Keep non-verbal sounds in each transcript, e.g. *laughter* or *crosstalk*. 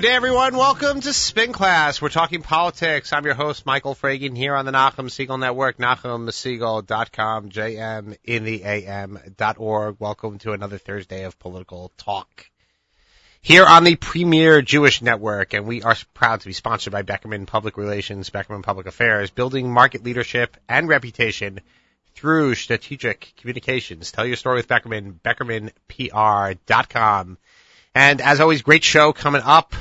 Good day, everyone. Welcome to Spin Class. We're talking politics. I'm your host, Michael Fragin, here on the Nachum Segal Network, NachumSegal.com, JM in the AM.org. Welcome to another Thursday of political talk. Here on the premier Jewish network, and we are proud to be sponsored by Beckerman Public Relations, Beckerman Public Affairs, building market leadership and reputation through strategic communications. Tell your story with Beckerman, BeckermanPR.com. And as always, great show coming up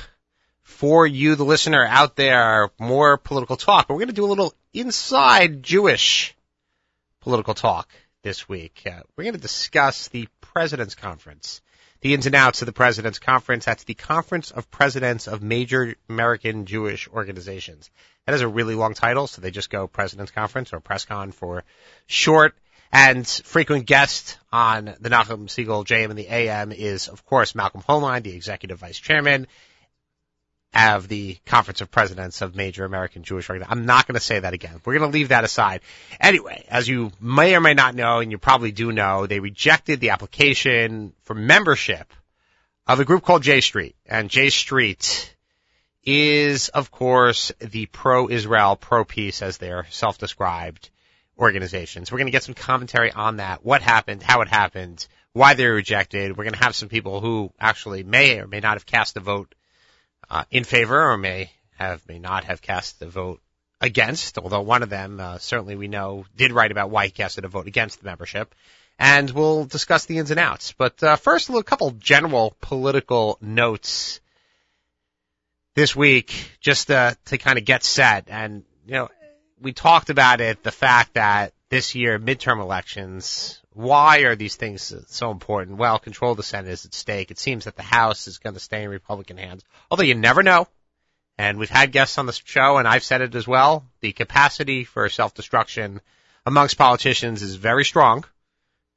for you, the listener out there. More political talk. But we're going to do a little inside Jewish political talk this week. Uh, we're going to discuss the President's Conference, the ins and outs of the President's Conference. That's the Conference of Presidents of Major American Jewish Organizations. That is a really long title, so they just go President's Conference or PressCon for short. And frequent guest on the Nachum Segal JM in the AM is, of course, Malcolm Hoenlein, the executive vice chairman of the Conference of Presidents of Major American Jewish Organizations. I'm not going to say that again. We're going to leave that aside. Anyway, as you may or may not know, and you probably do know, they rejected the application for membership of a group called J Street. And J Street is, of course, the pro-Israel, pro-peace, as they're self-described organizations. We're going to get some commentary on that, what happened, how it happened, why they were rejected. We're going to have some people who actually may or may not have cast a vote uh, in favor or may have may not have cast the vote against, although one of them uh, certainly we know did write about why he casted a vote against the membership. And we'll discuss the ins and outs. But uh, first, a little couple general political notes this week, just uh, to kind of get set. And you know, we talked about it, the fact that this year, midterm elections, why are these things so important? Well, control of the Senate is at stake. It seems that the House is going to stay in Republican hands, although you never know. And we've had guests on the show, and I've said it as well. The capacity for self-destruction amongst politicians is very strong,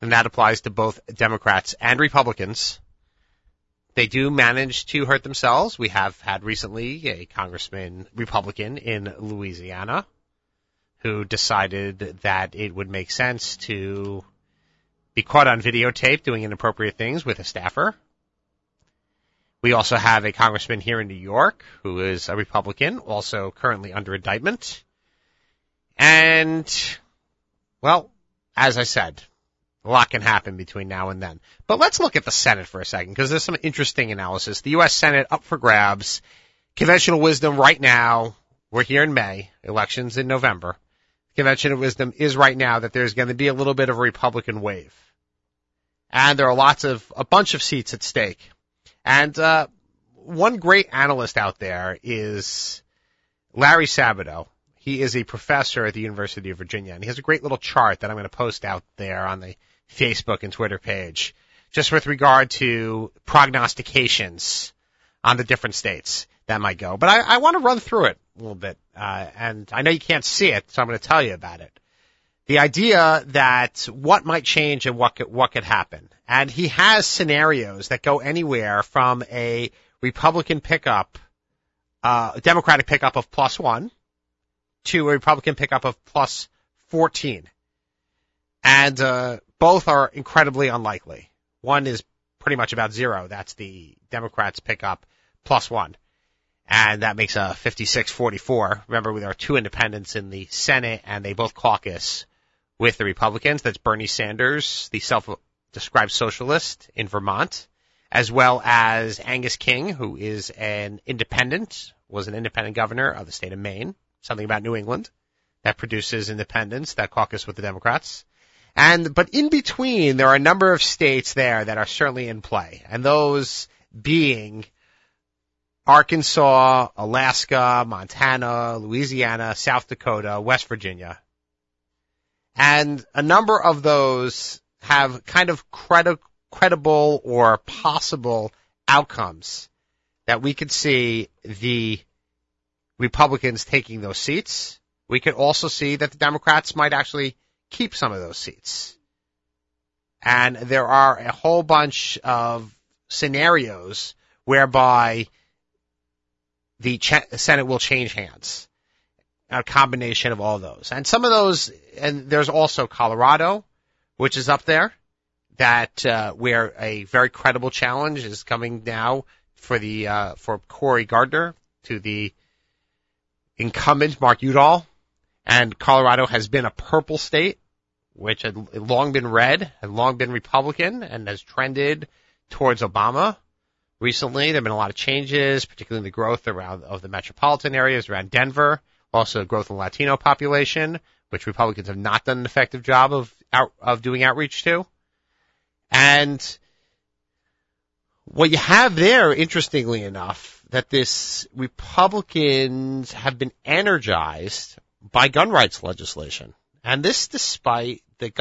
and that applies to both Democrats and Republicans. They do manage to hurt themselves. We have had recently a congressman, Republican in Louisiana, who decided that it would make sense to be caught on videotape doing inappropriate things with a staffer. We also have a congressman here in New York who is a Republican, also currently under indictment. And, well, as I said, a lot can happen between now and then. But let's look at the Senate for a second, because there's some interesting analysis. The U.S. Senate up for grabs. Conventional wisdom right now, we're here in May, elections in November. Convention of Wisdom is right now that there's going to be a little bit of a Republican wave. And there are lots of, a bunch of seats at stake. And, uh, one great analyst out there is Larry Sabato. He is a professor at the University of Virginia and he has a great little chart that I'm going to post out there on the Facebook and Twitter page just with regard to prognostications on the different states that might go. But I, I want to run through it a little bit, uh, and I know you can't see it, so I'm going to tell you about it. The idea that what might change and what could, what could happen. And he has scenarios that go anywhere from a Republican pickup, uh, Democratic pickup of plus one to a Republican pickup of plus 14. And, uh, both are incredibly unlikely. One is pretty much about zero. That's the Democrats pickup plus one and that makes a 56-44. Remember, there are two independents in the Senate, and they both caucus with the Republicans. That's Bernie Sanders, the self-described socialist in Vermont, as well as Angus King, who is an independent, was an independent governor of the state of Maine, something about New England, that produces independents that caucus with the Democrats. And, but in between, there are a number of states there that are certainly in play, and those being Arkansas, Alaska, Montana, Louisiana, South Dakota, West Virginia. And a number of those have kind of credi- credible or possible outcomes that we could see the Republicans taking those seats. We could also see that the Democrats might actually keep some of those seats. And there are a whole bunch of scenarios whereby the Senate will change hands. A combination of all those. And some of those, and there's also Colorado, which is up there, that, uh, where a very credible challenge is coming now for the uh, for Cory Gardner to the incumbent Mark Udall, and Colorado has been a purple state, which had long been red, had long been Republican, and has trended towards Obama. Recently, there have been a lot of changes, particularly the growth around of the metropolitan areas around Denver, also growth in Latino population, which Republicans have not done an effective job of out, of doing outreach to. And what you have there, interestingly enough, that this Republicans have been energized by gun rights legislation. And this despite the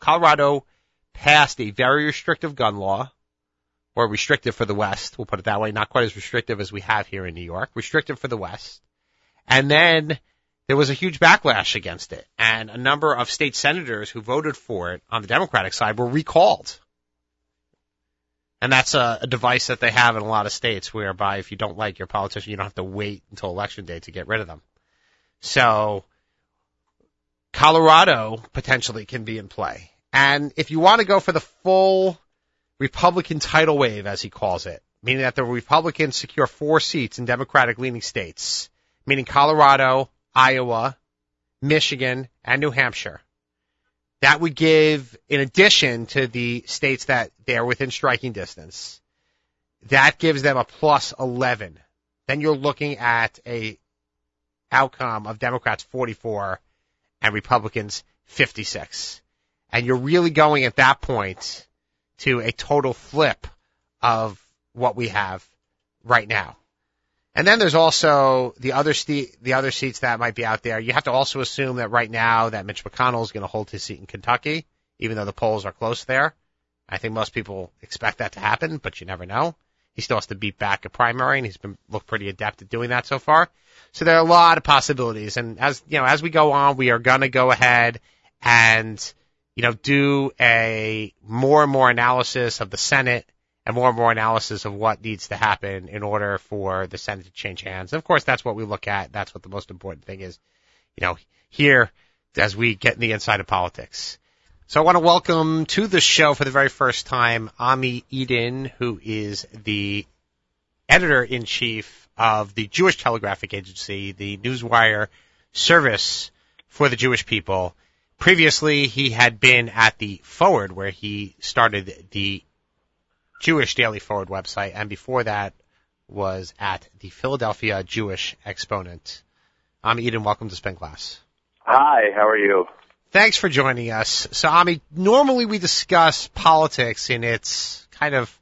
Colorado passed a very restrictive gun law, or restrictive for the West, we'll put it that way, not quite as restrictive as we have here in New York, restrictive for the West. And then there was a huge backlash against it, and a number of state senators who voted for it on the Democratic side were recalled. And that's a, a device that they have in a lot of states whereby if you don't like your politician, you don't have to wait until election day to get rid of them. So Colorado potentially can be in play. And if you want to go for the full Republican tidal wave, as he calls it, meaning that the Republicans secure four seats in Democratic leaning states, meaning Colorado, Iowa, Michigan, and New Hampshire. That would give, in addition to the states that they are within striking distance, that gives them a plus 11. Then you're looking at a outcome of Democrats 44 and Republicans 56. And you're really going at that point to a total flip of what we have right now. And then there's also the other the other seats that might be out there. You have to also assume that right now that Mitch McConnell is going to hold his seat in Kentucky, even though the polls are close there. I think most people expect that to happen, but you never know. He still has to beat back a primary, and he's been looked pretty adept at doing that so far. So there are a lot of possibilities, and as you know, as we go on, we are going to go ahead and you know do a more and more analysis of the Senate and more and more analysis of what needs to happen in order for the Senate to change hands. And of course, that's what we look at. That's what the most important thing is, you know, here as we get in the inside of politics. So I want to welcome to the show for the very first time Ami Eden, who is the editor in chief of the Jewish Telegraphic Agency, the Newswire service for the Jewish people. Previously, he had been at the Forward, where he started the Jewish Daily Forward website, and before that was at the Philadelphia Jewish Exponent. Ami Eden. Welcome to Spin Class. Hi, how are you? Thanks for joining us. So, Ami, normally we discuss politics in its kind of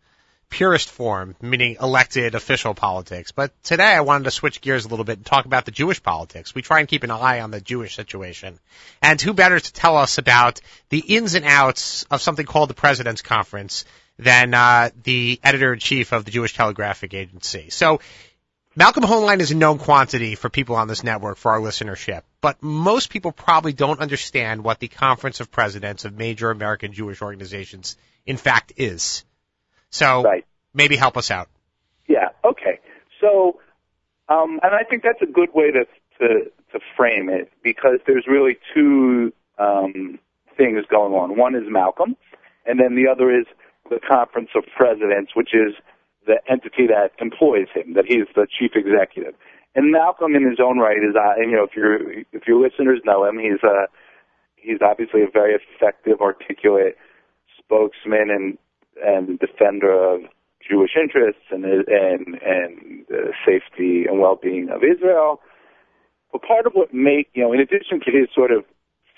purest form, meaning elected official politics. But today I wanted to switch gears a little bit and talk about the Jewish politics. We try and keep an eye on the Jewish situation. And who better to tell us about the ins and outs of something called the President's Conference than uh, the editor in chief of the Jewish Telegraphic Agency. So Malcolm Hoenlein is a known quantity for people on this network for our listenership, but most people probably don't understand what the Conference of Presidents of major American Jewish organizations in fact is. So right. maybe help us out. Yeah. Okay. So, um, and I think that's a good way to to to frame it because there's really two um, things going on. One is Malcolm, and then the other is the Conference of Presidents, which is the entity that employs him, that he's the chief executive. And Malcolm, in his own right, is uh, you know if your if your listeners know him, he's a uh, he's obviously a very effective, articulate spokesman and and defender of Jewish interests and and and the safety and well-being of Israel. But part of what make you know, in addition to his sort of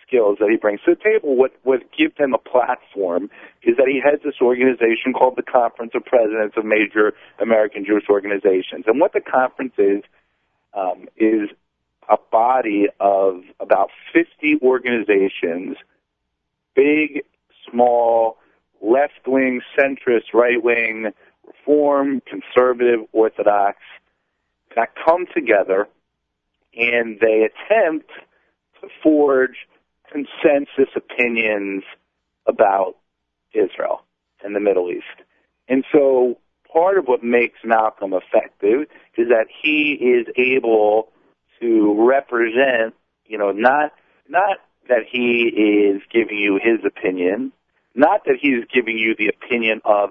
skills that he brings to the table. What what gives him a platform is that he heads this organization called the Conference of Presidents of Major American Jewish Organizations. And what the conference is um, is a body of about 50 organizations, big, small, left wing, centrist, right wing, reform, conservative, orthodox, that come together and they attempt to forge consensus opinions about Israel and the Middle East. And so part of what makes Malcolm effective is that he is able to represent, you know, not, not that he is giving you his opinion, not that he's giving you the opinion of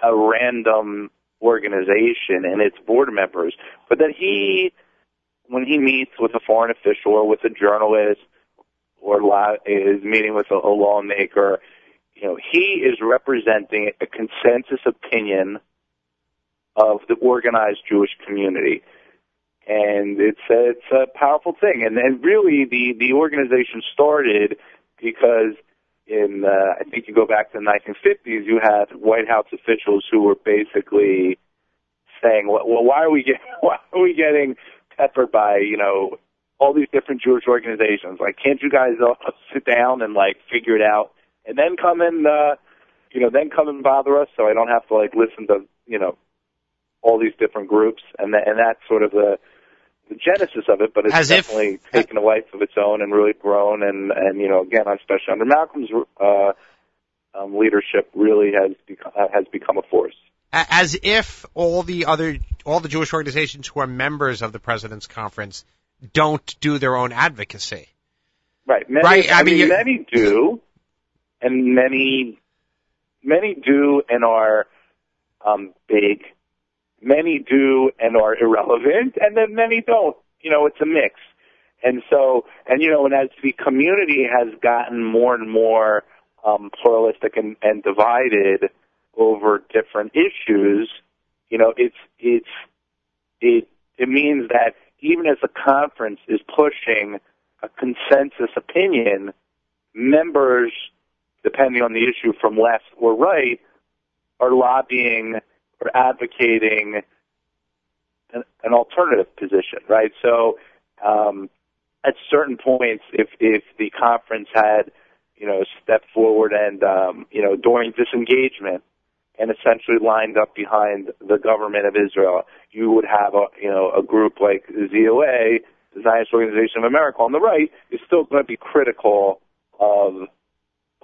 a random organization and its board members, but that he, when he meets with a foreign official or with a journalist or is meeting with a, lawmaker, you know, he is representing a consensus opinion of the organized Jewish community. And it's a, it's a powerful thing. And, and really the, the organization started because in, uh, I think you go back to the 1950s, you had White House officials who were basically saying, well, why are we getting, *laughs* why are we getting peppered by, you know, all these different Jewish organizations? Like, can't you guys all *laughs* sit down and like figure it out and then come and, uh, you know, then come and bother us so I don't have to like listen to, you know, all these different groups and that, and that's sort of the, the genesis of it, but it's As definitely if, taken a life of its own and really grown. And and you know, again, especially under Malcolm's uh, um, leadership, really has become has become a force. As if all the other all the Jewish organizations who are members of the President's Conference don't do their own advocacy. Right. Many, right. I, I mean, mean many do, and many many do and are um, big Many do and are irrelevant, and then many don't. You know, it's a mix. And so, and you know, and as the community has gotten more and more um, pluralistic and, and divided over different issues, you know, it's it's it it means that even as the conference is pushing a consensus opinion, members, depending on the issue from left or right, are lobbying or advocating an, an alternative position, right? So, um, at certain points, if if the conference had, you know, stepped forward and, um, you know, during disengagement and essentially lined up behind the government of Israel, you would have a, you know, a group like ZOA, the Zionist Organization of America, on the right, is still going to be critical of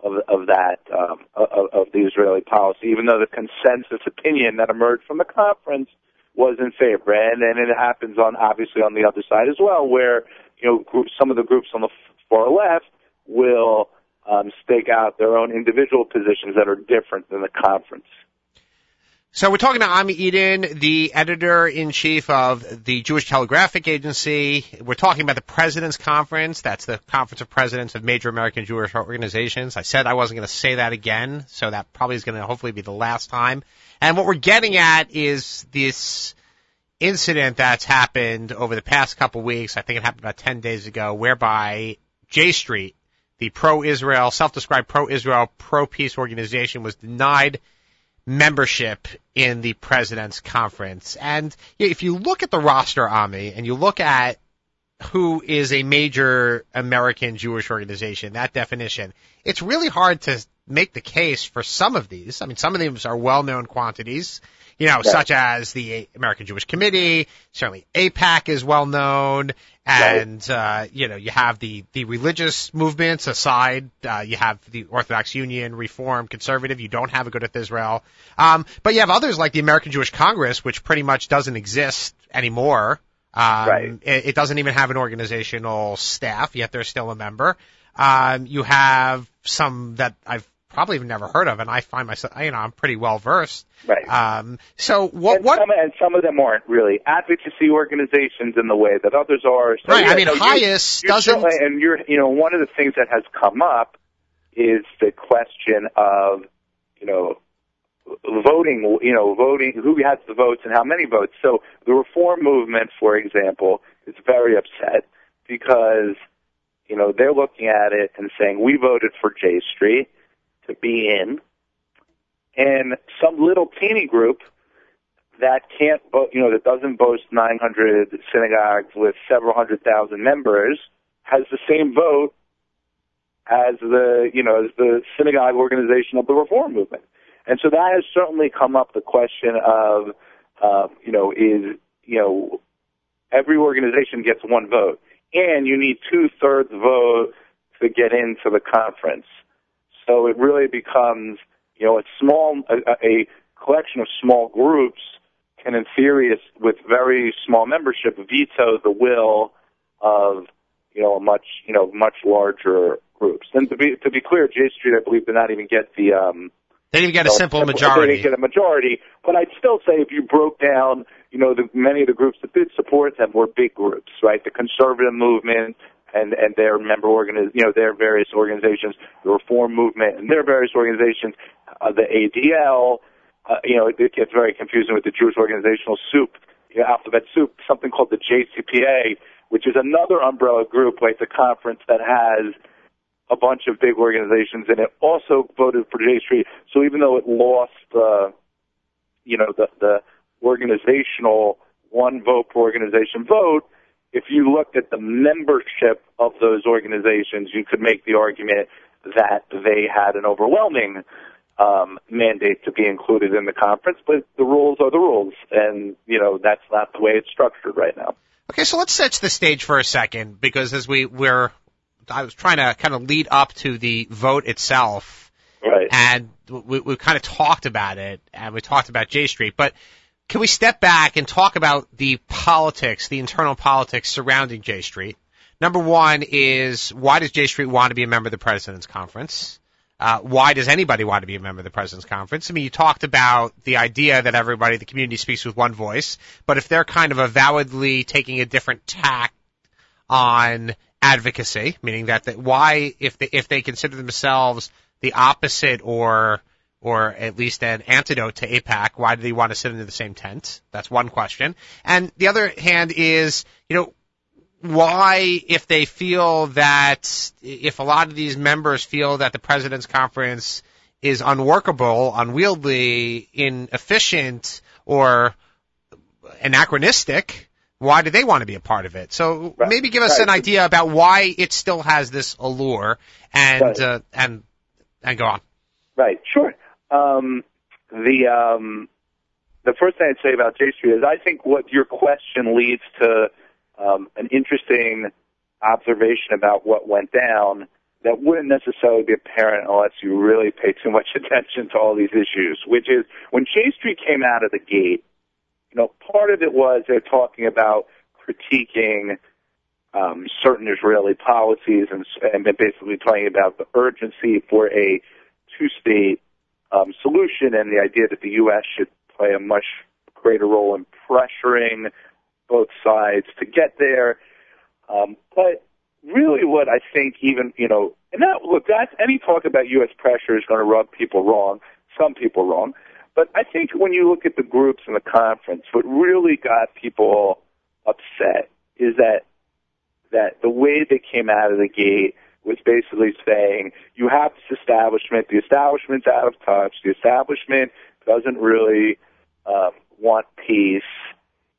of, of that um, of, of the Israeli policy, even though the consensus opinion that emerged from the conference was in favor, and and it happens on obviously on the other side as well, where you know groups, some of the groups on the far left will um, stake out their own individual positions that are different than the conference. So we're talking to Ami Eden, the editor in chief of the Jewish Telegraphic Agency. We're talking about the President's Conference. That's the Conference of Presidents of Major American Jewish Organizations. I said I wasn't going to say that again, so that probably is going to hopefully be the last time. And what we're getting at is this incident that's happened over the past couple weeks. I think it happened about 10 days ago, whereby J Street, the pro-Israel, self-described pro-Israel, pro-peace organization was denied membership in the president's conference. And if you look at the roster, Ami, and you look at who is a major American Jewish organization, that definition, it's really hard to make the case for some of these. I mean, some of these are well-known quantities you know, right. such as the American Jewish Committee, certainly AIPAC is well known, and right. uh, you know, you have the the religious movements aside, uh, you have the Orthodox Union, Reform, Conservative. You don't have a Agudath Israel, um, but you have others like the American Jewish Congress, which pretty much doesn't exist anymore. Um, right. it, it doesn't even have an organizational staff, yet they're still a member. Um, you have some that I've probably have never heard of, and I find myself, you know, I'm pretty well versed. Right. Um, so what? And what? Some, and some of them aren't really advocacy organizations in the way that others are. So, right. Yeah, I mean, so HIAS doesn't. And you're, you know, one of the things that has come up is the question of, you know, voting. You know, voting. Who has the votes and how many votes? So the reform movement, for example, is very upset because. You know, they're looking at it and saying, we voted for J Street to be in, and some little teeny group that can't, you know, that doesn't boast 900 synagogues with several hundred thousand members has the same vote as the, you know, as the synagogue organization of the reform movement. And so that has certainly come up the question of, uh, you know, is, you know, every organization gets one vote and you need two thirds vote to get into the conference. So it really becomes, you know, a small, a, a collection of small groups can, in theory, with very small membership, veto the will of, you know, a much, you know, much larger groups. And to be to be clear, J Street, I believe, did not even get the um, They didn't even get a simple They majority. didn't get a majority, but I'd still say if you broke down, you know, the, many of the groups that did support them were big groups, right? The conservative movement and and their member organiz, you know, their various organizations, the reform movement and their various organizations, uh, the ADL, uh, you know, it, it gets very confusing with the Jewish organizational soup, you know, alphabet soup, something called the JCPA, which is another umbrella group like the conference that has a bunch of big organizations, and it also voted for J Street. So even though it lost, uh, you know, the the organizational one vote per organization vote, if you looked at the membership of those organizations, you could make the argument that they had an overwhelming um, mandate to be included in the conference. But the rules are the rules, and you know that's not the way it's structured right now. Okay, so let's set the stage for a second because as we were, I was trying to kind of lead up to the vote itself, Right. and we, we kind of talked about it, and we talked about J Street, but can we step back and talk about the politics, the internal politics surrounding J Street? Number one is why does J Street want to be a member of the President's Conference? Uh, why does anybody want to be a member of the President's Conference? I mean, you talked about the idea that everybody, the community speaks with one voice, but if they're kind of avowedly taking a different tack on advocacy, meaning that, that why, if they, if they consider themselves the opposite or or at least an antidote to AIPAC, why do they want to sit under the same tent? That's one question. And the other hand is, you know, why, if they feel that, if a lot of these members feel that the President's Conference is unworkable, unwieldy, inefficient, or anachronistic, why do they want to be a part of it? So Right. maybe give us Right. an idea about why it still has this allure and, Right. uh, and, and go on. Right, sure. Um, the um, the first thing I'd say about J Street is I think what your question leads to um, an interesting observation about what went down that wouldn't necessarily be apparent unless you really pay too much *laughs* attention to all these issues. Which is when J Street came out of the gate, you know, part of it was they're talking about critiquing um, certain Israeli policies and, and basically talking about the urgency for a two-state um, solution and the idea that the U.S. should play a much greater role in pressuring both sides to get there. Um, but really, what I think, even you know, and that look, that's any talk about U.S. pressure is going to rub people wrong, some people wrong. But I think when you look at the groups in the conference, what really got people upset is that that the way they came out of the gate was basically saying you have this establishment, the establishment's out of touch, the establishment doesn't really um, want peace,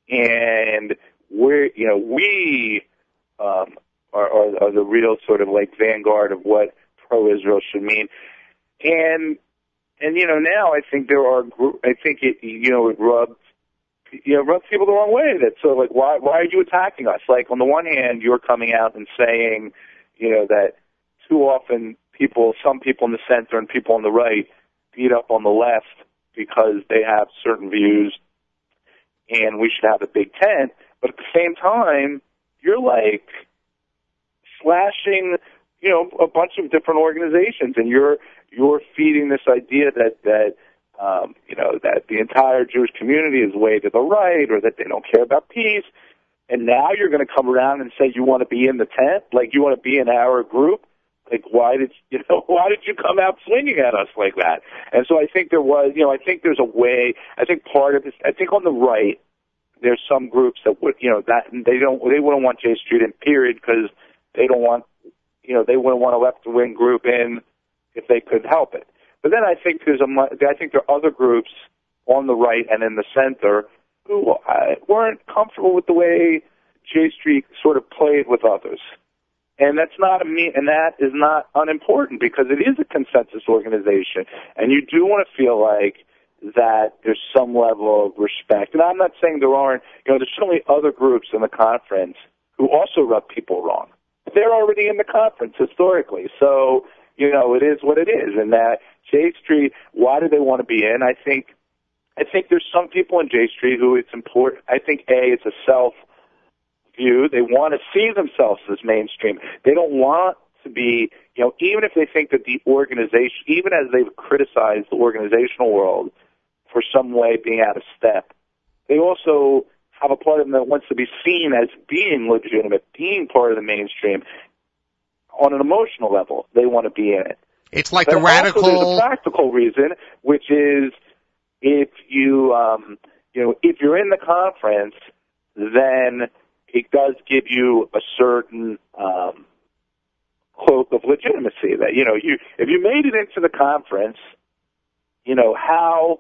and we're you know we um, are, are, are the real sort of like vanguard of what pro-Israel should mean, and and you know now I think there are I think it you know it rubs you know rubs people the wrong way. That so like why why are you attacking us? Like on the one hand you're coming out and saying you know that too often people some people in the center and people on the right beat up on the left because they have certain views and we should have a big tent. But at the same time you're like slashing you know a bunch of different organizations and you're you're feeding this idea that that um, you know that the entire Jewish community is way to the right, or that they don't care about peace. And now you're going to come around and say you want to be in the tent, like you want to be in our group. Like why did *laughs* you know why did you come out swinging at us like that? And so I think there was you know I think there's a way. I think part of this. I think on the right there's some groups that would you know that they don't they wouldn't want J Street in period because they don't want you know they wouldn't want a left wing group in if they could help it. But then I think there's a I think there are other groups on the right and in the center who weren't comfortable with the way J Street sort of played with others. And that's not a me, and that is not unimportant because it is a consensus organization, and you do want to feel like that there's some level of respect. And I'm not saying there aren't, you know, there's certainly other groups in the conference who also rub people wrong. They're already in the conference historically, so you know it is what it is. And that J Street, why do they want to be in? I think, I think there's some people in J Street who it's important. I think a it's a self view. They want to see themselves as mainstream. They don't want to be, you know, even if they think that the organization, even as they've criticized the organizational world for some way being out of step, they also have a part of them that wants to be seen as being legitimate, being part of the mainstream. On an emotional level, they want to be in it. It's like but the radical. Also there's a practical reason, which is if you, um, you know, if you're in the conference, then it does give you a certain um, cloak of legitimacy. That you know, you if you made it into the conference, you know how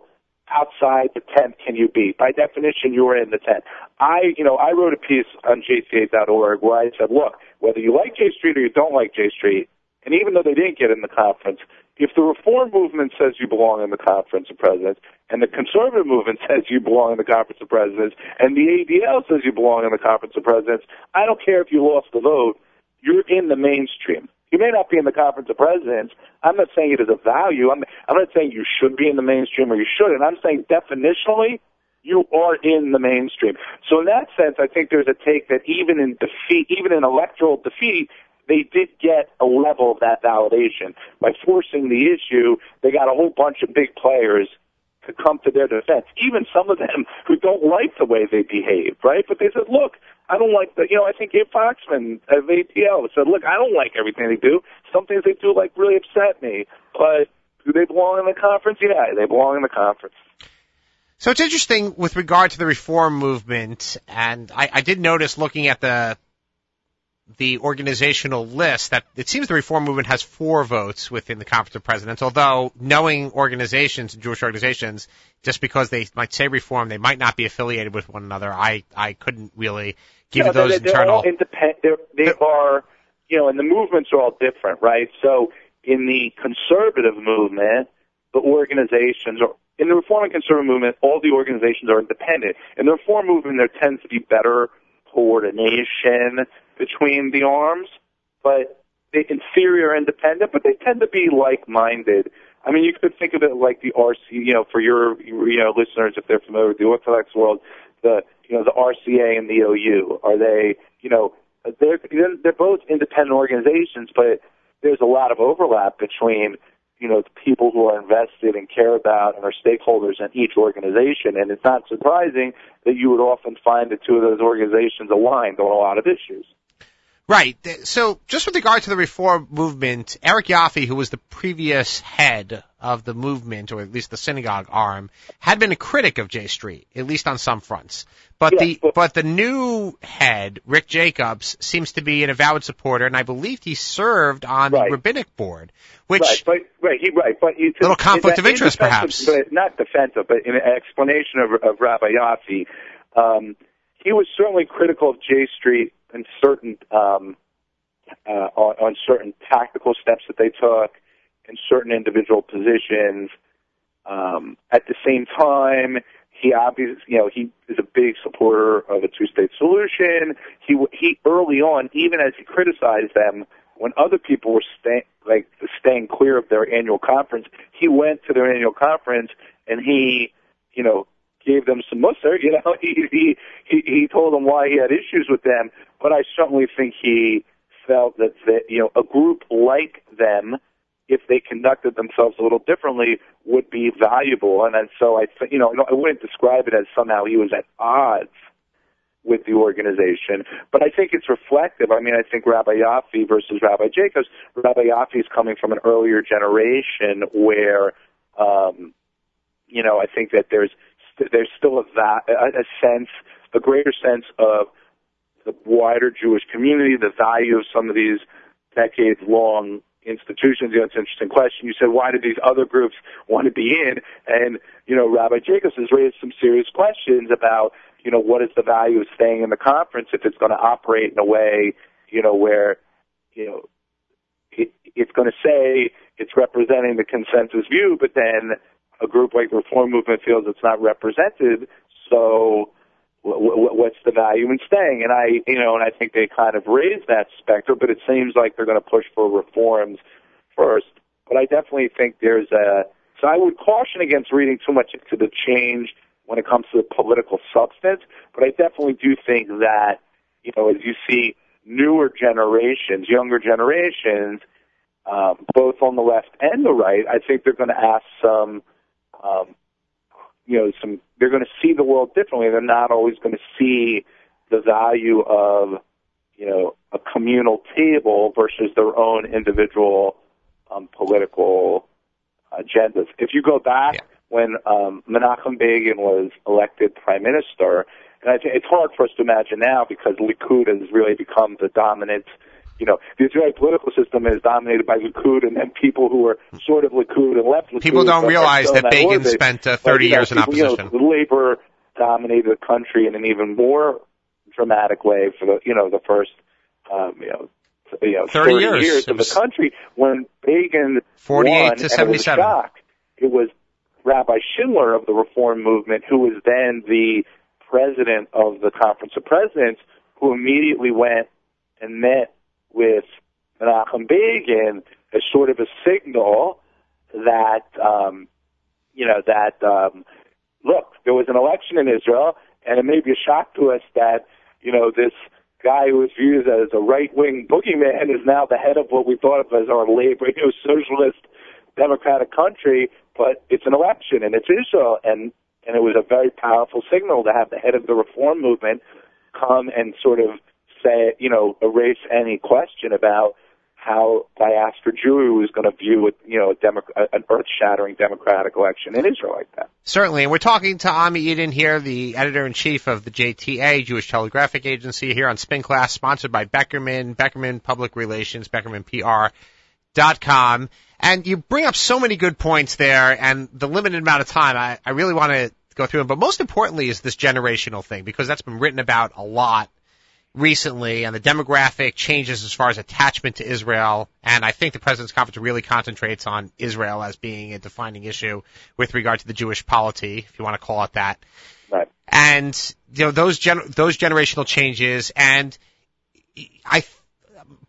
outside the tent can you be? By definition, you are in the tent. I, you know, I wrote a piece on JTA.org where I said, look, whether you like J Street or you don't like J Street, and even though they didn't get in the conference, if the reform movement says you belong in the conference of presidents, and the conservative movement *laughs* says you belong in the conference of presidents, and the ADL says you belong in the conference of presidents, I don't care if you lost the vote, you're in the mainstream. You may not be in the conference of presidents. I'm not saying it is a value. I'm, I'm not saying you should be in the mainstream or you shouldn't. I'm saying definitionally, you are in the mainstream. So in that sense, I think there's a take that even in defeat, even in electoral defeat, they did get a level of that validation. By forcing the issue, they got a whole bunch of big players to come to their defense. Even some of them who don't like the way they behave, right? But they said, look, I don't like the, you know, I think Abe Foxman of ADL said, look, I don't like everything they do. Some things they do like really upset me, but do they belong in the conference? Yeah, they belong in the conference. So it's interesting with regard to the reform movement, and I, I did notice looking at the the organizational list that it seems the reform movement has four votes within the Conference of Presidents, although knowing organizations, Jewish organizations, just because they might say reform, they might not be affiliated with one another. I, I couldn't really give you those they're, they're internal. Independent, they're, they they're, are, you know, and the movements are all different, right? So in the conservative movement, the organizations are, in the reform and conservative movement, all the organizations are independent. In the reform movement, there tends to be better coordination between the arms, but they, in theory, are independent, but they tend to be like-minded. I mean, you could think of it like the RC, you know, for your, you know, listeners, if they're familiar with the Orthodox world, the, you know, the RCA and the OU, are they, you know, they're, they're both independent organizations, but there's a lot of overlap between, you know, the people who are invested and care about and are stakeholders in each organization. And it's not surprising that you would often find the two of those organizations aligned on a lot of issues. Right. So, just with regard to the reform movement, Eric Yoffie, who was the previous head of the movement, or at least the synagogue arm, had been a critic of J Street, at least on some fronts. But the but, the new head, Rick Jacobs, seems to be an avowed supporter, and I believe he served on right. the rabbinic board, which right, but, right, he, right, but a little conflict of interest, perhaps, but not defensive, but in an explanation of, of Rabbi Yoffie, um, he was certainly critical of J Street and certain um, uh, on, on certain tactical steps that they took in certain individual positions. Um, at the same time, he obviously, you know, he is a big supporter of a two-state solution. He he early on, even as he criticized them, when other people were staying like staying clear of their annual conference, he went to their annual conference and he, you know, gave them some muster. You know, *laughs* he he he, told them why he had issues with them. But I certainly think he felt that the, you know a group like them, if they conducted themselves a little differently, would be valuable. And then so I think you know I wouldn't describe it as somehow he was at odds with the organization, but I think it's reflective. I mean, I think Rabbi Yoffie versus Rabbi Jacobs. Rabbi Yoffie is coming from an earlier generation where, um, you know, I think that there's there's still a, va- a sense, a greater sense of the wider Jewish community, the value of some of these decades-long institutions. You know, it's an interesting question. You said, why did these other groups want to be in? And, you know, Rabbi Jacobs has raised some serious questions about, you know, what is the value of staying in the conference if it's going to operate in a way, you know, where, you know, it, it's going to say it's representing the consensus view, but then a group like Reform Movement feels it's not represented. So what's the value in staying? And I, you know, and I think they kind of raised that specter, but it seems like they're going to push for reforms first. But I definitely think there's a, so I would caution against reading too much into the change when it comes to the political substance, but I definitely do think that, you know, as you see newer generations, younger generations, um, both on the left and the right, I think they're going to ask some, um, you know, some. They're going to see the world differently. They're not always going to see the value of, you know, a communal table versus their own individual um, political agendas. If you go back Yeah. when um, Menachem Begin was elected prime minister, and I think it's hard for us to imagine now because Likud has really become the dominant. You know, the Israeli political system is dominated by Likud, and then people who are sort of Likud and left Likud. People don't realize in that Begin orbit. spent uh, But, 30 you know, years in people, you know, opposition. Labor dominated the country in an even more dramatic way for the you know the first um, you know you know 30 years. It of the country when Begin 48 won, to and it was shock. It was Rabbi Schindler of the Reform Movement, who was then the president of the Conference of Presidents, who immediately went and met with Menachem Begin as sort of a signal that um, you know that um, look, there was an election in Israel, and it may be a shock to us that you know this guy who was viewed as a right wing boogeyman is now the head of what we thought of as our labor, you know, socialist democratic country. But it's an election, and it's Israel, and and it was a very powerful signal to have the head of the reform movement come and sort of say, you know, erase any question about how diaspora Jewry was going to view it, you know, a democ- an earth-shattering democratic election in Israel like that. Certainly, and we're talking to Ami Eden here, the editor-in-chief of the JTA, Jewish Telegraphic Agency, here on Spin Class, sponsored by Beckerman, Beckerman Public Relations, Beckerman PR. Dot com. And you bring up so many good points there, and the limited amount of time, I, I really want to go through them. But most importantly is this generational thing, because that's been written about a lot recently and the demographic changes as far as attachment to Israel. And I think the President's Conference really concentrates on Israel as being a defining issue with regard to the Jewish polity, if you want to call it that. Right. And, you know, those gen- those generational changes and I,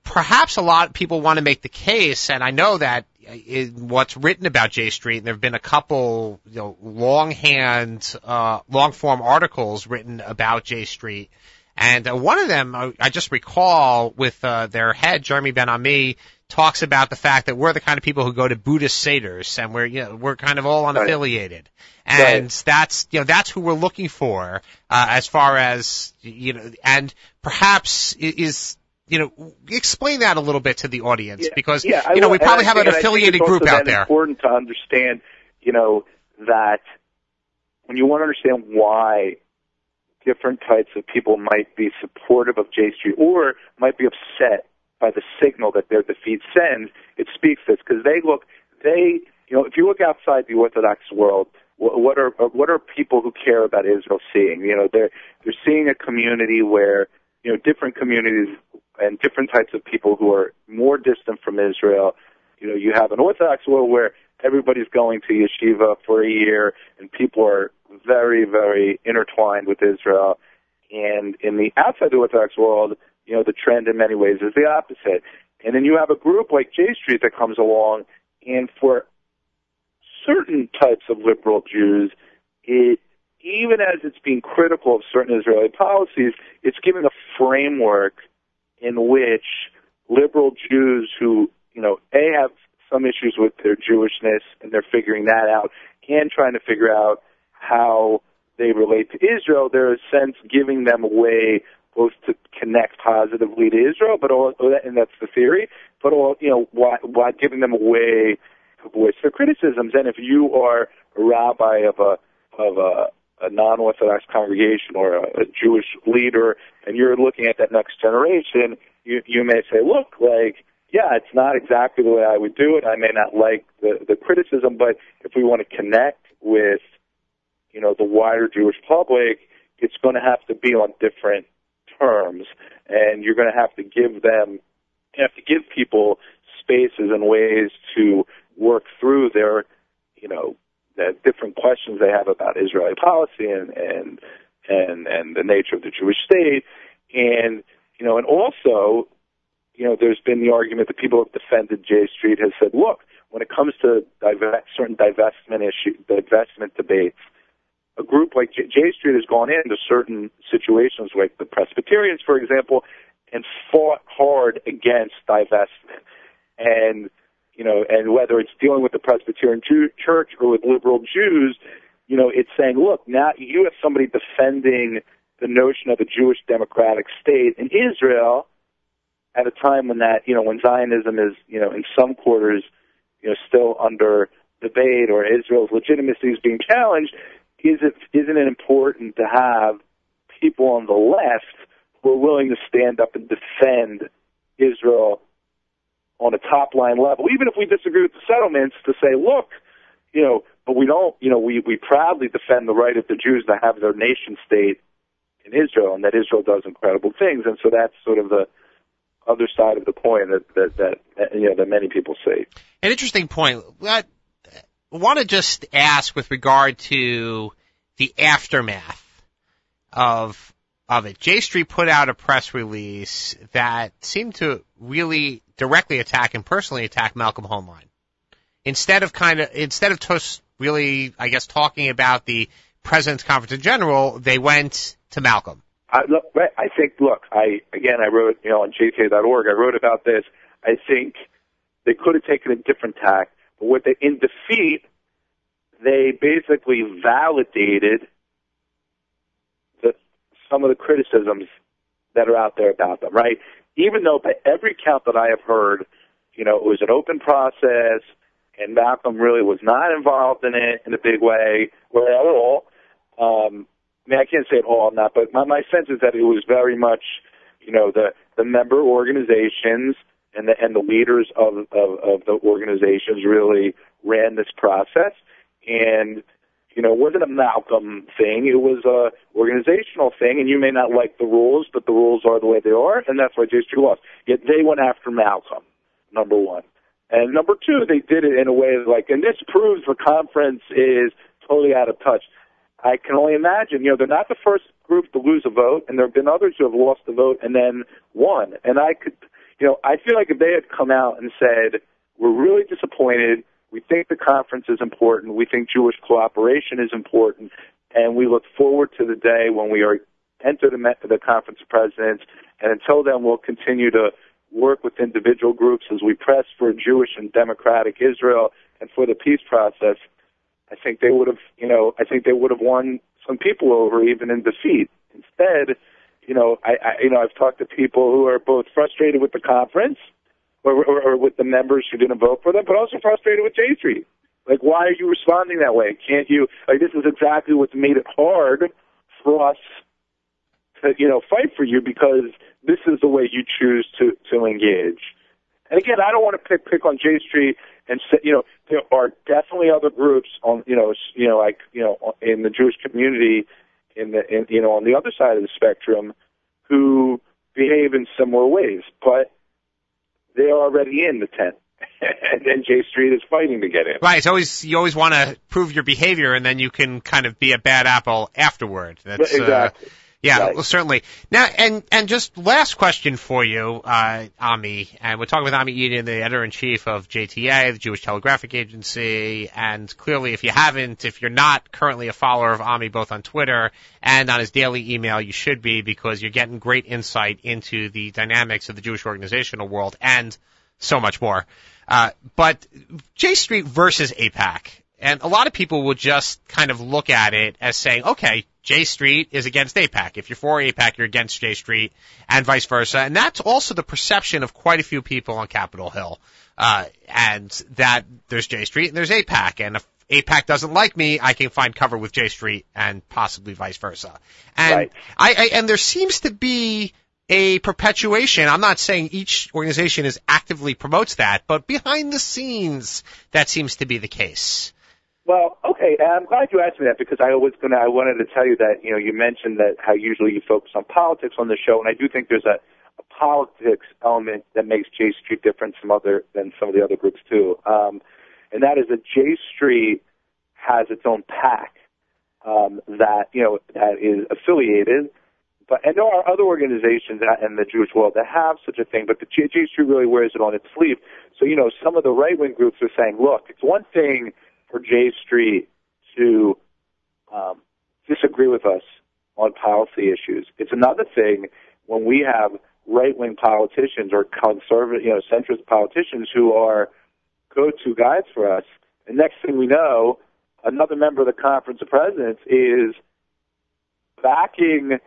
perhaps a lot of people want to make the case, and I know that in what's written about J Street, and there have been a couple, you know, longhand, uh, long form articles written about J Street. And uh, one of them, uh, I just recall with uh, their head, Jeremy Ben Ami, talks about the fact that we're the kind of people who go to Buddhist seders, and we're you know we're kind of all unaffiliated, and Right. that's you know that's who we're looking for uh, as far as you know, and perhaps is you know explain that a little bit to the audience because yeah, you know will- we probably have an think- and I think affiliated group out there. Important to understand, you know, that when you want to understand why different types of people might be supportive of J Street or might be upset by the signal that their defeat sends, it speaks this because they look, they, you know, if you look outside the Orthodox world, what are what are people who care about Israel seeing? You know, they're they're seeing a community where you know different communities and different types of people who are more distant from Israel. You know, you have an Orthodox world where everybody's going to yeshiva for a year and people are very, very intertwined with Israel. And in the outside Orthodox world, you know, the trend in many ways is the opposite. And then you have a group like J Street that comes along, and for certain types of liberal Jews, it even as it's being critical of certain Israeli policies, it's giving a framework in which liberal Jews who, you know, A have some issues with their Jewishness and they're figuring that out and trying to figure out how they relate to Israel, they're a sense giving them a way both to connect positively to Israel, but also, and that's the theory, but all, you know, why, why giving them a way to voice their criticisms. And if you are a rabbi of a, of a, a non-Orthodox congregation or a, a Jewish leader, and you're looking at that next generation, you, you may say, look, like, yeah, it's not exactly the way I would do it. I may not like the, the criticism, but if we want to connect with, you know, the wider Jewish public, it's going to have to be on different terms, and you're going to have to give them, you have to give people spaces and ways to work through their, you know, the different questions they have about Israeli policy and and and and the nature of the Jewish state, and you know, and also, you know, there's been the argument that people have defended J Street has said, look, when it comes to divest, certain divestment issue, divestment debates, a group like J, J Street has gone into certain situations, like the Presbyterians, for example, and fought hard against divestment. And, you know, and whether it's dealing with the Presbyterian Jew- Church or with liberal Jews, you know, it's saying, look, now you have somebody defending the notion of a Jewish democratic state in Israel at a time when that, you know, when Zionism is, you know, in some quarters, you know, still under debate or Israel's legitimacy is being challenged, is it, isn't it important to have people on the left who are willing to stand up and defend Israel on a top line level, even if we disagree with the settlements, to say, look, you know, but we don't, you know, we, we proudly defend the right of the Jews to have their nation state in Israel and that Israel does incredible things. And so that's sort of the other side of the coin that, that, that, you know, that many people see. An interesting point. I want to just ask with regard to the aftermath of of it. J Street put out a press release that seemed to really directly attack and personally attack Malcolm Hoenlein. Instead of kind of instead of just really, I guess, talking about the President's Conference in general, they went to Malcolm. I, look, I think, look, I again, I wrote, you know, on JTA.org, I wrote about this. I think they could have taken a different tack, but what they, in defeat, they basically validated the, some of the criticisms that are out there about them, right? Even though by every count that I have heard, you know, it was an open process, and Malcolm really was not involved in it in a big way, or at all. Um, I mean, I can't say it all on that, but my, my sense is that it was very much, you know, the the member organizations and the and the leaders of of, of the organizations really ran this process, and you know, it wasn't a Malcolm thing. It was a organizational thing, and you may not like the rules, but the rules are the way they are, and that's why J Street lost. Yet they went after Malcolm, number one. And number two, they did it in a way like, and this proves the conference is totally out of touch. I can only imagine, you know, they're not the first group to lose a vote, and there have been others who have lost a vote and then won. And I could, you know, I feel like if they had come out and said, we're really disappointed, we think the conference is important, we think Jewish cooperation is important, and we look forward to the day when we are enter the, the conference of presidents, and until then we'll continue to work with individual groups as we press for Jewish and democratic Israel and for the peace process. I think they would have, you know, I think they would have won some people over even in defeat. Instead, you know, I, I you know, I've talked to people who are both frustrated with the conference or, or, or with the members who didn't vote for them, but also frustrated with J Street. Like, why are you responding that way? Can't you? Like, this is exactly what's made it hard for us to, you know, fight for you because this is the way you choose to to engage. And again, I don't want to pick pick on J Street and say, you know, there are definitely other groups on, you know, you know, like, you know, in the Jewish community, in the, in, you know, on the other side of the spectrum, who behave in similar ways, but they're already in the tent. *laughs* and then J Street is fighting to get in. Right. It's always you always want to prove your behavior, and then you can kind of be a bad apple afterward. That's, exactly. Uh, yeah, Right. well, certainly. Now, and and just last question for you, uh, Ami, and we're talking with Ami Eden, the editor in chief of JTA, the Jewish Telegraphic Agency, and clearly, if you haven't, if you're not currently a follower of Ami, both on Twitter and on his daily email, you should be because you're getting great insight into the dynamics of the Jewish organizational world and so much more. Uh, but J Street versus AIPAC. And a lot of people would just kind of look at it as saying, okay, J Street is against AIPAC. If you're for AIPAC, you're against J Street, and vice versa. And that's also the perception of quite a few people on Capitol Hill. Uh, and that there's J Street and there's AIPAC. And if AIPAC doesn't like me, I can find cover with J Street and possibly vice versa. And Right. I, I, and there seems to be a perpetuation. I'm not saying each organization is actively promotes that, but behind the scenes, that seems to be the case. Well, okay, and I'm glad you asked me that because I was gonna, I wanted to tell you that, you know, you mentioned that how usually you focus on politics on the show, and I do think there's a, a politics element that makes J Street different from other, than some of the other groups too. Um, and that is that J Street has its own PAC, um, that, you know, that is affiliated, but, and there are other organizations that- in the Jewish world that have such a thing, but the J, J Street really wears it on its sleeve. So, you know, some of the right-wing groups are saying, look, it's one thing for J Street to um, disagree with us on policy issues. It's another thing when we have right-wing politicians or conservative, you know, centrist politicians who are go-to guides for us. And next thing we know, another member of the Conference of Presidents is backing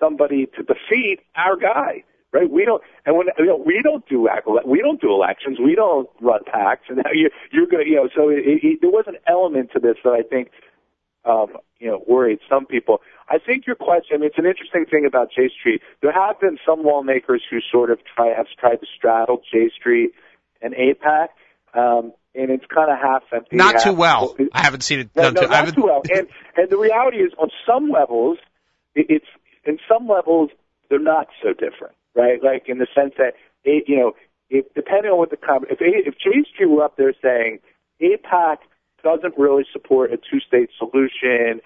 somebody to defeat our guy. Right? We don't, and when you know, we don't do we don't do elections, we don't run PACs, *laughs* and now you, you're going to, you know. So it, it, there was an element to this that I think, um, you know, worried some people. I think your question. I mean, it's an interesting thing about J Street. There have been some lawmakers who sort of try have tried to straddle J Street and AIPAC. Um, and it's kind of half empty. Not half too well. I haven't seen it done no, too, not too well. *laughs* And and the reality is, on some levels, it, it's in some levels they're not so different, right? Like in the sense that it, you know, if depending on what the com- if if J Street were up there saying AIPAC doesn't really support a two-state solution,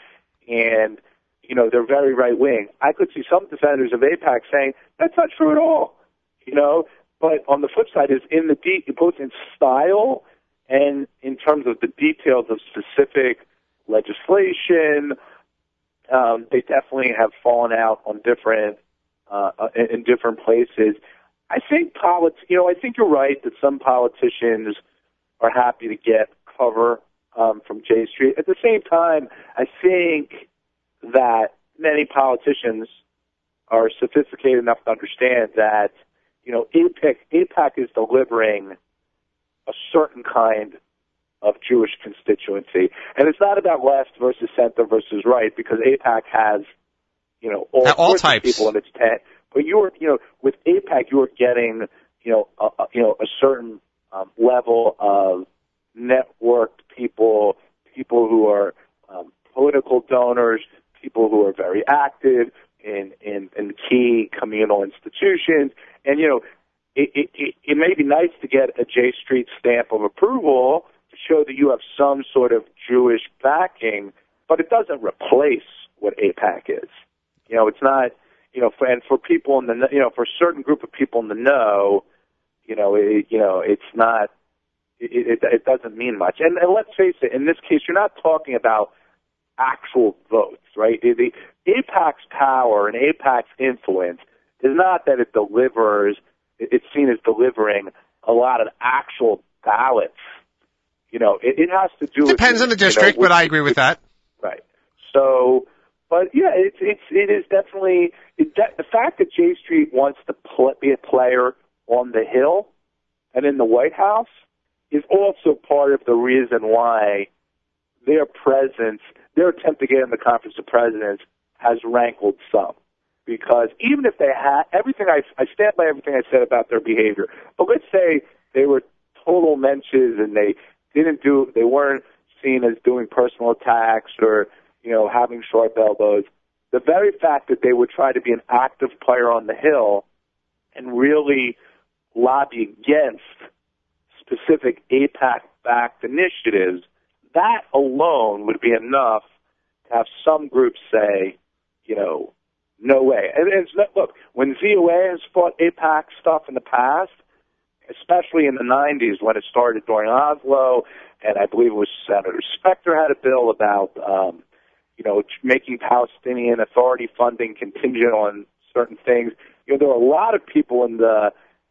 and you know they're very right wing, I could see some defenders of AIPAC saying that's not true at all. You know, but on the flip side is in the de- both in style and in terms of the details of specific legislation, um, they definitely have fallen out on different uh, in different places. I think polit- you know, I think you're right that some politicians are happy to get cover um, from J Street. At the same time, I think that many politicians are sophisticated enough to understand that you know, AIPAC, AIPAC is delivering a certain kind of Jewish constituency. And it's not about left versus center versus right because AIPAC has, you know, all, all types. of people in its tent. But you're, you know, with AIPAC, you're getting, you know, a, a, you know, a certain um, level of networked people, people who are um, political donors, people who are very active in, in, in key communal institutions, and, you know, it, it, it may be nice to get a J Street stamp of approval to show that you have some sort of Jewish backing, but it doesn't replace what AIPAC is. You know, it's not, you know, for, and for people in the, you know, for a certain group of people in the know, you know, it, you know, it's not, it, it, it doesn't mean much. And, and let's face it, in this case, you're not talking about actual votes, right? The AIPAC's power and AIPAC's influence is not that it delivers, it's seen as delivering a lot of actual ballots. You know, it, it has to do with. Depends with, on the district, you know, but I agree with that. Right. So, but yeah, it's it's it is definitely it, de- the fact that J Street wants to pl- be a player on the Hill and in the White House is also part of the reason why their presence, their attempt to get in the Conference of Presidents, has rankled some because even if they had everything, I, I stand by everything I said about their behavior. But let's say they were total mensches and they didn't do, they weren't seen as doing personal attacks or you know having sharp elbows. The very fact that they would try to be an active player on the hill and really lobby against specific AIPAC backed initiatives, that alone would be enough to have some groups say, you know, no way. And it's look when ZOA has fought AIPAC stuff in the past, especially in the '90s when it started during Oslo, and I believe it was Senator Specter had a bill about, um, you know, making Palestinian Authority funding contingent on certain things. You know, there were a lot of people in the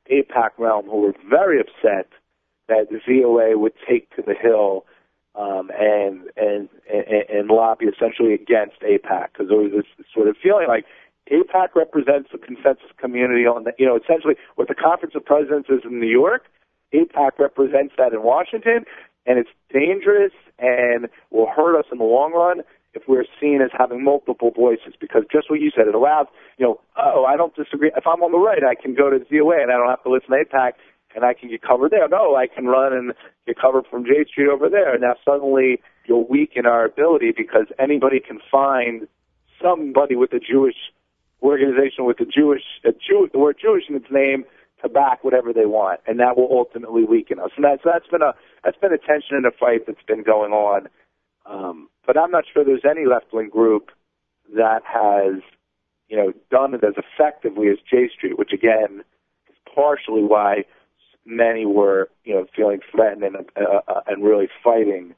AIPAC realm who were very upset that the ZOA would take to the Hill um, and, and and and lobby essentially against AIPAC because there was this sort of feeling like AIPAC represents the consensus community on the you know essentially what the Conference of Presidents is in New York, AIPAC represents that in Washington, and it's dangerous and will hurt us in the long run if we're seen as having multiple voices because just what you said, it allows, you know, oh, I don't disagree. If I'm on the right, I can go to ZOA and I don't have to listen to AIPAC and I can get covered there. No, I can run and get covered from J Street over there. And now suddenly you'll weaken our ability because anybody can find somebody with a Jewish organization with a Jewish a Jew the word Jewish in its name to back whatever they want, and that will ultimately weaken us. And that's that's been a that's been a tension and a fight that's been going on. Um, but I'm not sure there's any left wing group that has you know done it as effectively as J Street, which again is partially why many were, you know, feeling threatened and uh, uh, and really fighting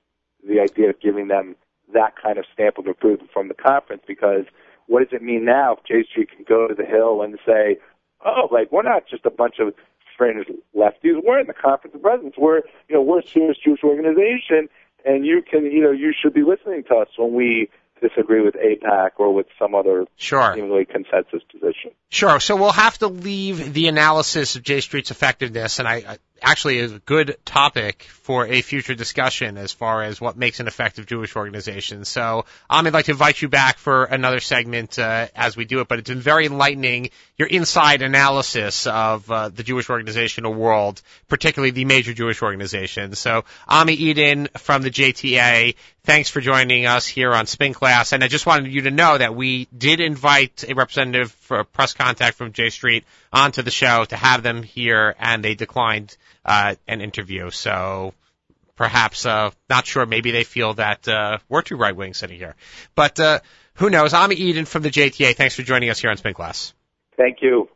the idea of giving them that kind of stamp of approval from the conference. Because what does it mean now if J Street can go to the Hill and say, oh, like we're not just a bunch of fringe lefties. We're in the Conference of Presidents. We're you know we're a serious Jewish organization, and you can you know you should be listening to us when we disagree with AIPAC or with some other sure. seemingly consensus position. Sure. So we'll have to leave the analysis of J Street's effectiveness, and I, actually is a good topic for a future discussion as far as what makes an effective Jewish organization. So um, I'd like to invite you back for another segment uh, as we do it, but it's been very enlightening, your inside analysis of uh, the Jewish organizational world, particularly the major Jewish organizations. So Ami Eden from the JTA, thanks for joining us here on Spin Class, and I just wanted you to know that we did invite a representative for press contact from J Street onto the show to have them here, and they declined uh, an interview. So perhaps, uh, not sure. Maybe they feel that uh, we're too right wing sitting here, but uh, who knows? Ami Eden from the JTA. Thanks for joining us here on Spin Class. Thank you.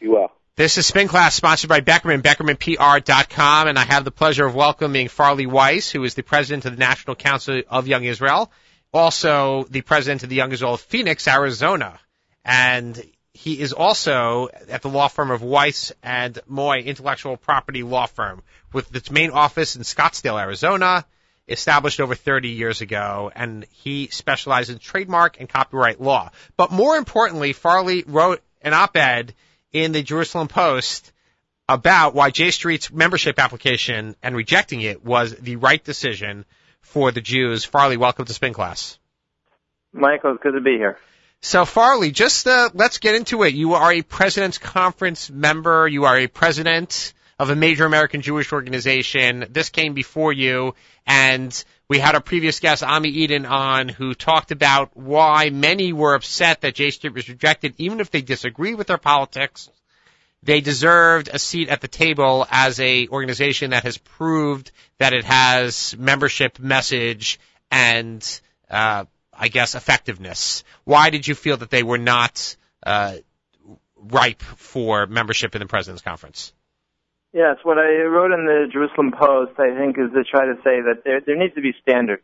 You well. This is Spin Class, sponsored by Beckerman, BeckermanPR.com, and I have the pleasure of welcoming Farley Weiss, who is the president of the National Council of Young Israel, also the president of the Young Israel of Phoenix, Arizona. And he is also at the law firm of Weiss and Moy Intellectual Property Law Firm, with its main office in Scottsdale, Arizona, established over 30 years ago, and he specializes in trademark and copyright law. But more importantly, Farley wrote an op-ed in the Jerusalem Post about why J Street's membership application and rejecting it was the right decision for the Jews. Farley, welcome to Spin Class. Michael, it's good to be here. So Farley, just uh, let's get into it. You are a President's Conference member. You are a president of a major American Jewish organization. This came before you, and we had a previous guest, Ami Eden, on who talked about why many were upset that J Street was rejected, even if they disagree with their politics. They deserved a seat at the table as a organization that has proved that it has membership message and uh, I guess, effectiveness. Why did you feel that they were not uh, ripe for membership in the President's Conference? Yes, what I wrote in the Jerusalem Post, I think, is to try to say that there, there needs to be standards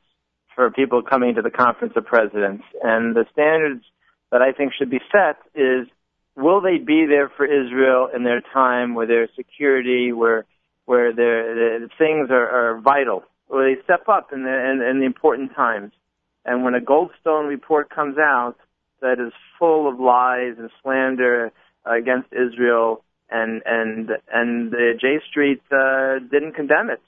for people coming to the Conference of Presidents. And the standards that I think should be set is will they be there for Israel in their time where there's security, where where their, the things are, are vital, where they step up in the, in, in the important times. And when a Goldstone report comes out that is full of lies and slander against Israel, and and and the J Street uh, didn't condemn it,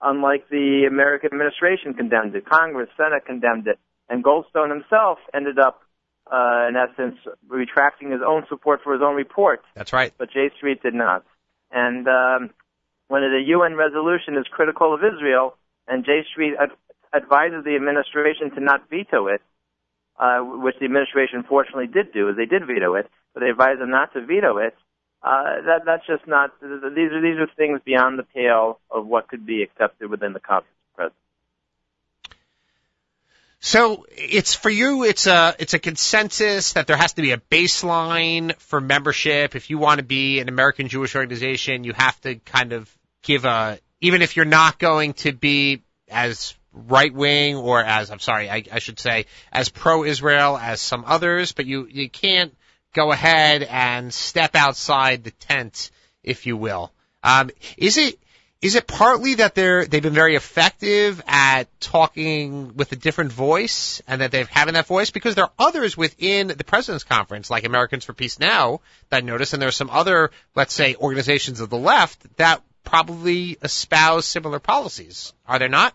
unlike the American administration condemned it, Congress, Senate condemned it, and Goldstone himself ended up, uh, in essence, retracting his own support for his own report. That's right. But J Street did not. And um, when the UN resolution is critical of Israel, and J Street advises the administration to not veto it, uh, which the administration fortunately did do, they did veto it, but they advise them not to veto it. Uh, that that's just not. These are these are things beyond the pale of what could be accepted within the conference president. So it's for you. It's a it's a consensus that there has to be a baseline for membership. If you want to be an American Jewish organization, you have to kind of give a even if you're not going to be as right wing or as I'm sorry, I, I should say as pro Israel as some others, but you you can't go ahead and step outside the tent, if you will. Um, is it is it partly that they're they've been very effective at talking with a different voice and that they've having that voice? Because there are others within the president's conference like Americans for Peace Now that notice and there are some other let's say organizations of the left that probably espouse similar policies. Are there not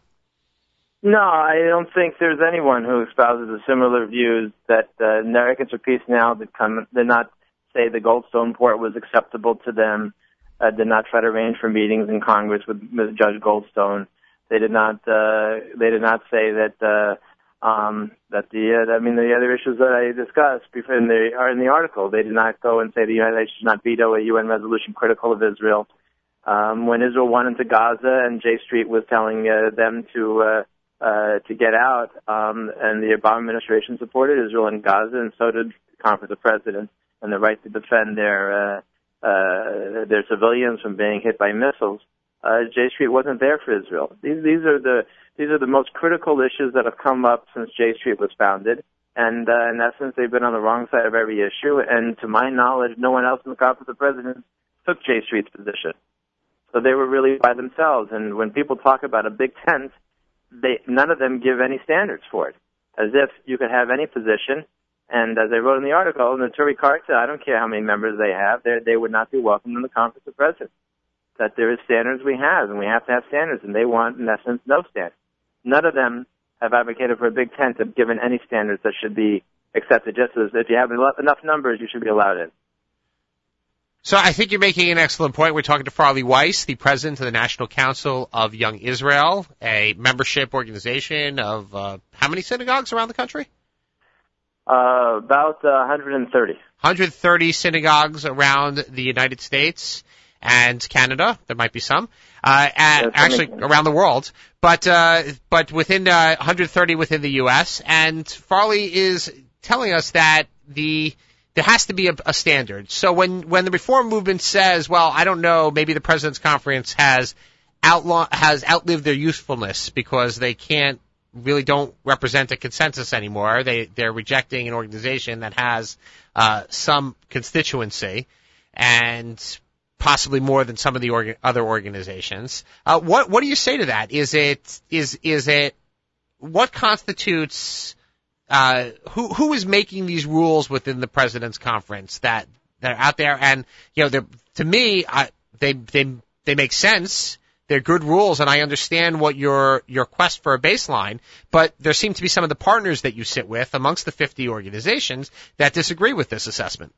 no, I don't think there's anyone who espouses a similar views that uh, Americans for Peace now did come did not say the Goldstone port was acceptable to them, uh, did not try to arrange for meetings in Congress with, with Judge Goldstone. They did not uh, they did not say that uh, um, that the uh, I mean the other issues that I discussed before in the are in the article. They did not go and say the United States should not veto a UN resolution critical of Israel. Um, when Israel went into Gaza and J Street was telling uh, them to uh, uh, to get out, um, and the Obama administration supported Israel in Gaza, and so did the Conference of Presidents, and the right to defend their uh, uh, their civilians from being hit by missiles. Uh, J Street wasn't there for Israel. These these are the these are the most critical issues that have come up since J Street was founded, And uh, in essence, they've been on the wrong side of every issue. And to my knowledge, no one else in the Conference of Presidents took J Street's position. So they were really by themselves. And when people talk about a big tent, they none of them give any standards for it, as if you could have any position. And as I wrote in the article, Neturei Karta, I don't care how many members they have, they would not be welcome in the Conference of Presidents. That there is standards we have, and we have to have standards, and they want, in essence, no standards. None of them have advocated for a big tent have given any standards that should be accepted. Just as if you have enough numbers, you should be allowed in. So I think you're making an excellent point. We're talking to Farley Weiss, the president of the National Council of Young Israel, a membership organization of uh, how many synagogues around the country? Uh, about uh, 130. 130 synagogues around the United States and Canada. There might be some. Uh, and actually around the world, but uh, but within uh, 130 within the U.S. And Farley is telling us that the there has to be a, a standard. So when when the reform movement says, well, I don't know, maybe the president's conference has outlaw has outlived their usefulness because they can't really don't represent a consensus anymore. They they're rejecting an organization that has uh, some constituency, and possibly more than some of the orga- other organizations. Uh, what what do you say to that? Is it is is it what constitutes uh, who who is making these rules within the president's conference that that are out there? And you know, to me, I, they they they make sense. They're good rules, and I understand what your your quest for a baseline. But there seem to be some of the partners that you sit with amongst the 50 organizations that disagree with this assessment.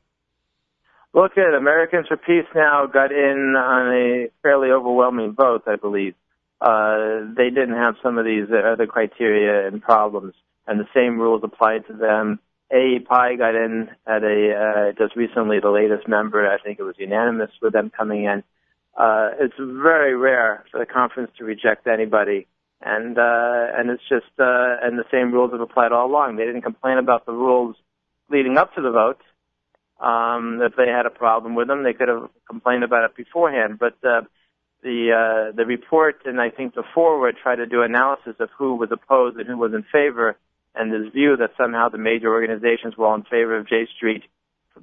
Look at Americans for Peace now got in on a fairly overwhelming vote, I believe. Uh, they didn't have some of these other criteria and problems, and the same rules applied to them. AEPI got in at a uh, just recently the latest member. I think it was unanimous with them coming in. Uh, it's very rare for the conference to reject anybody, and uh, and it's just uh, and the same rules have applied all along. They didn't complain about the rules leading up to the vote. Um, if they had a problem with them, they could have complained about it beforehand. But uh, the uh, the report and I think the forward try to do analysis of who was opposed and who was in favor, and this view that somehow the major organizations were all in favor of J Street.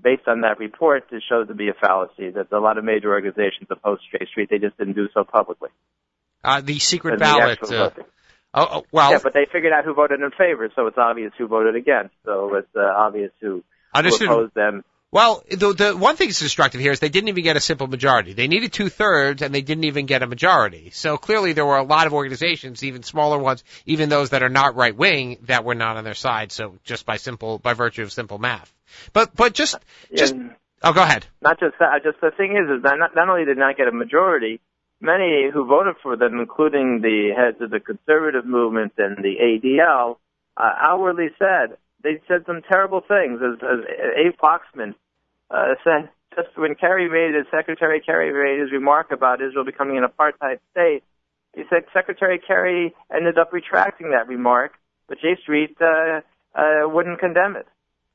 Based on that report, it shows to be a fallacy. That a lot of major organizations opposed J Street. They just didn't do so publicly. Uh, the secret ballot. Uh, oh, oh, well. Yeah, but they figured out who voted in favor, so it's obvious who voted against. So it's uh, obvious who, who opposed them well, the, the one thing that's destructive here is they didn't even get a simple majority. They needed two thirds, and they didn't even get a majority. So clearly, there were a lot of organizations, even smaller ones, even those that are not right wing, that were not on their side. So just by simple, by virtue of simple math. But but just just yeah, oh, go ahead. Not just that. Just the thing is, is that not, not only did not get a majority, many who voted for them, including the heads of the conservative movement and the ADL, uh, outwardly said they said some terrible things. As, as Abe Foxman uh, just when Kerry made his Secretary Kerry made his remark about Israel becoming an apartheid state, he said Secretary Kerry ended up retracting that remark, but J Street uh, uh, wouldn't condemn it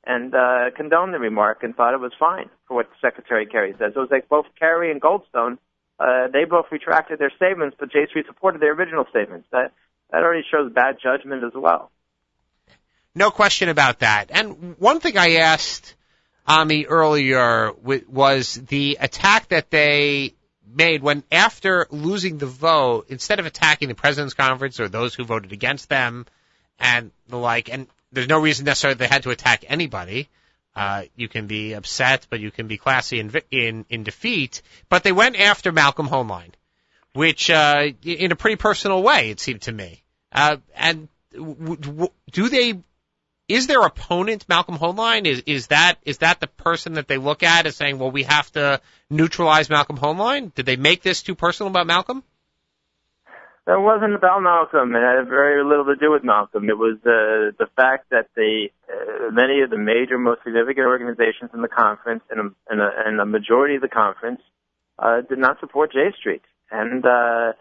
and uh, condoned the remark and thought it was fine for what Secretary Kerry said. So it was like both Kerry and Goldstone, uh, they both retracted their statements, but J Street supported their original statements. That that already shows bad judgment as well. No question about that. And one thing I asked Ami earlier was the attack that they made when after losing the vote, instead of attacking the president's conference or those who voted against them and the like, and there's no reason necessarily they had to attack anybody. Uh, you can be upset, but you can be classy in in, in defeat. But they went after Malcolm Hoenlein, which uh, in a pretty personal way, it seemed to me. Uh, and w- w- do they is their opponent Malcolm Hoenlein? Is is that is that the person that they look at as saying, well, we have to neutralize Malcolm Hoenlein? Did they make this too personal about Malcolm? That wasn't about Malcolm. It had very little to do with Malcolm. It was uh, the fact that the uh, many of the major, most significant organizations in the conference and a, and a, and a majority of the conference uh, did not support J Street, and uh,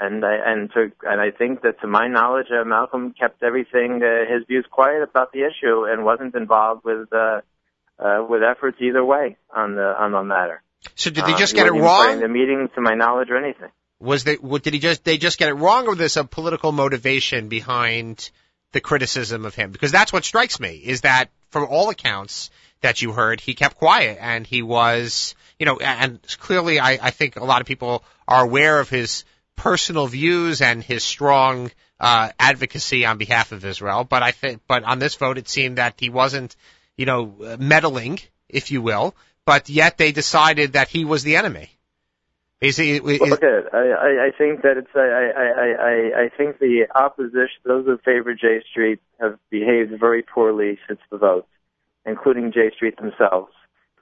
and I and to and I think that to my knowledge, uh, Malcolm kept everything uh, his views quiet about the issue and wasn't involved with uh, uh, with efforts either way on the on the matter. So did they uh, just uh, get it wrong? The meeting, to my knowledge, or anything. Was they? What, Did he just? They just get it wrong, or there's a political motivation behind the criticism of him because that's what strikes me is that from all accounts that you heard, he kept quiet and he was, you know, and clearly I, I think a lot of people are aware of his personal views and his strong uh, advocacy on behalf of Israel. But I think, but on this vote, it seemed that he wasn't, you know, meddling, if you will. But yet they decided that he was the enemy. Is he, is, okay, I, I think that it's I, I, I, I think the opposition, those who favor J Street, have behaved very poorly since the vote, including J Street themselves.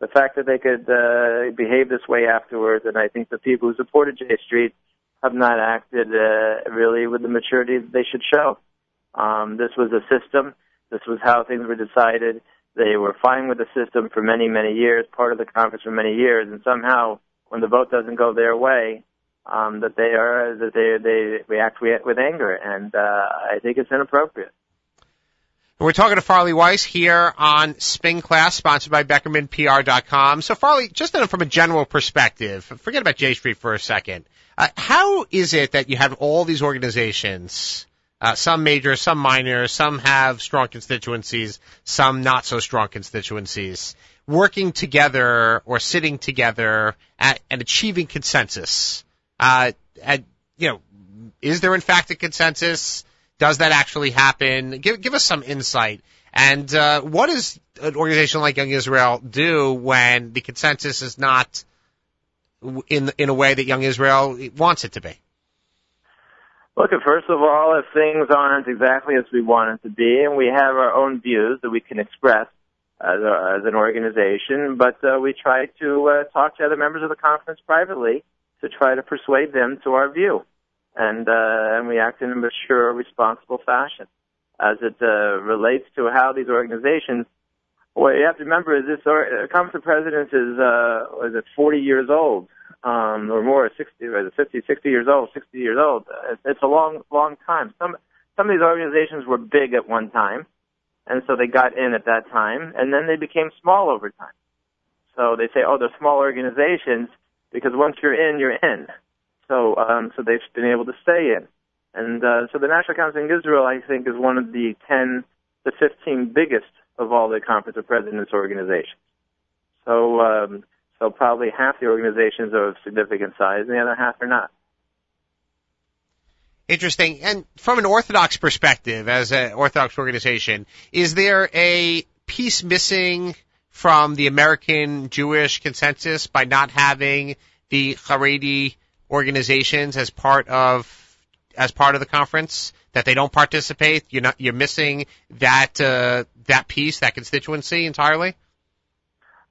The fact that they could uh, behave this way afterwards, and I think the people who supported J Street have not acted uh, really with the maturity that they should show. Um, this was a system. This was how things were decided. They were fine with the system for many, many years, part of the conference for many years, and somehow, when the vote doesn't go their way, um, that they are that they they react with anger, and uh, I think it's inappropriate. We're talking to Farley Weiss here on Spin Class, sponsored by BeckermanPR.com. So Farley, just from a general perspective, forget about J Street for a second. Uh, how is it that you have all these organizations, uh, some major, some minor, some have strong constituencies, some not so strong constituencies, working together or sitting together at, and achieving consensus? Uh, at, you know, is there in fact a consensus? Does that actually happen? Give, give us some insight. And uh, what does an organization like Young Israel do when the consensus is not in in a way that Young Israel wants it to be? Look, first of all, if things aren't exactly as we want it to be, and we have our own views that we can express as, a, as an organization, but uh, we try to uh, talk to other members of the conference privately to try to persuade them to our view, and uh, and we act in a mature, responsible fashion. As it uh, relates to how these organizations what you have to remember is this uh, Conference of Presidents is uh, is it 40 years old um, or more, 60, or 50, 60 years old, 60 years old. It's a long, long time. Some some of these organizations were big at one time, and so they got in at that time, and then they became small over time. So they say, oh, they're small organizations because once you're in, you're in. So um, so they've been able to stay in, and uh, so the National Council in Israel, I think, is one of the 10 to 15 biggest of all the Conference of Presidents organizations. So, um, so probably half the organizations are of significant size, and the other half are not. Interesting. And from an Orthodox perspective, as an Orthodox organization, is there a piece missing from the American Jewish consensus by not having the Haredi organizations as part of as part of the conference? That they don't participate? You're not you're missing that uh, that piece, that constituency entirely.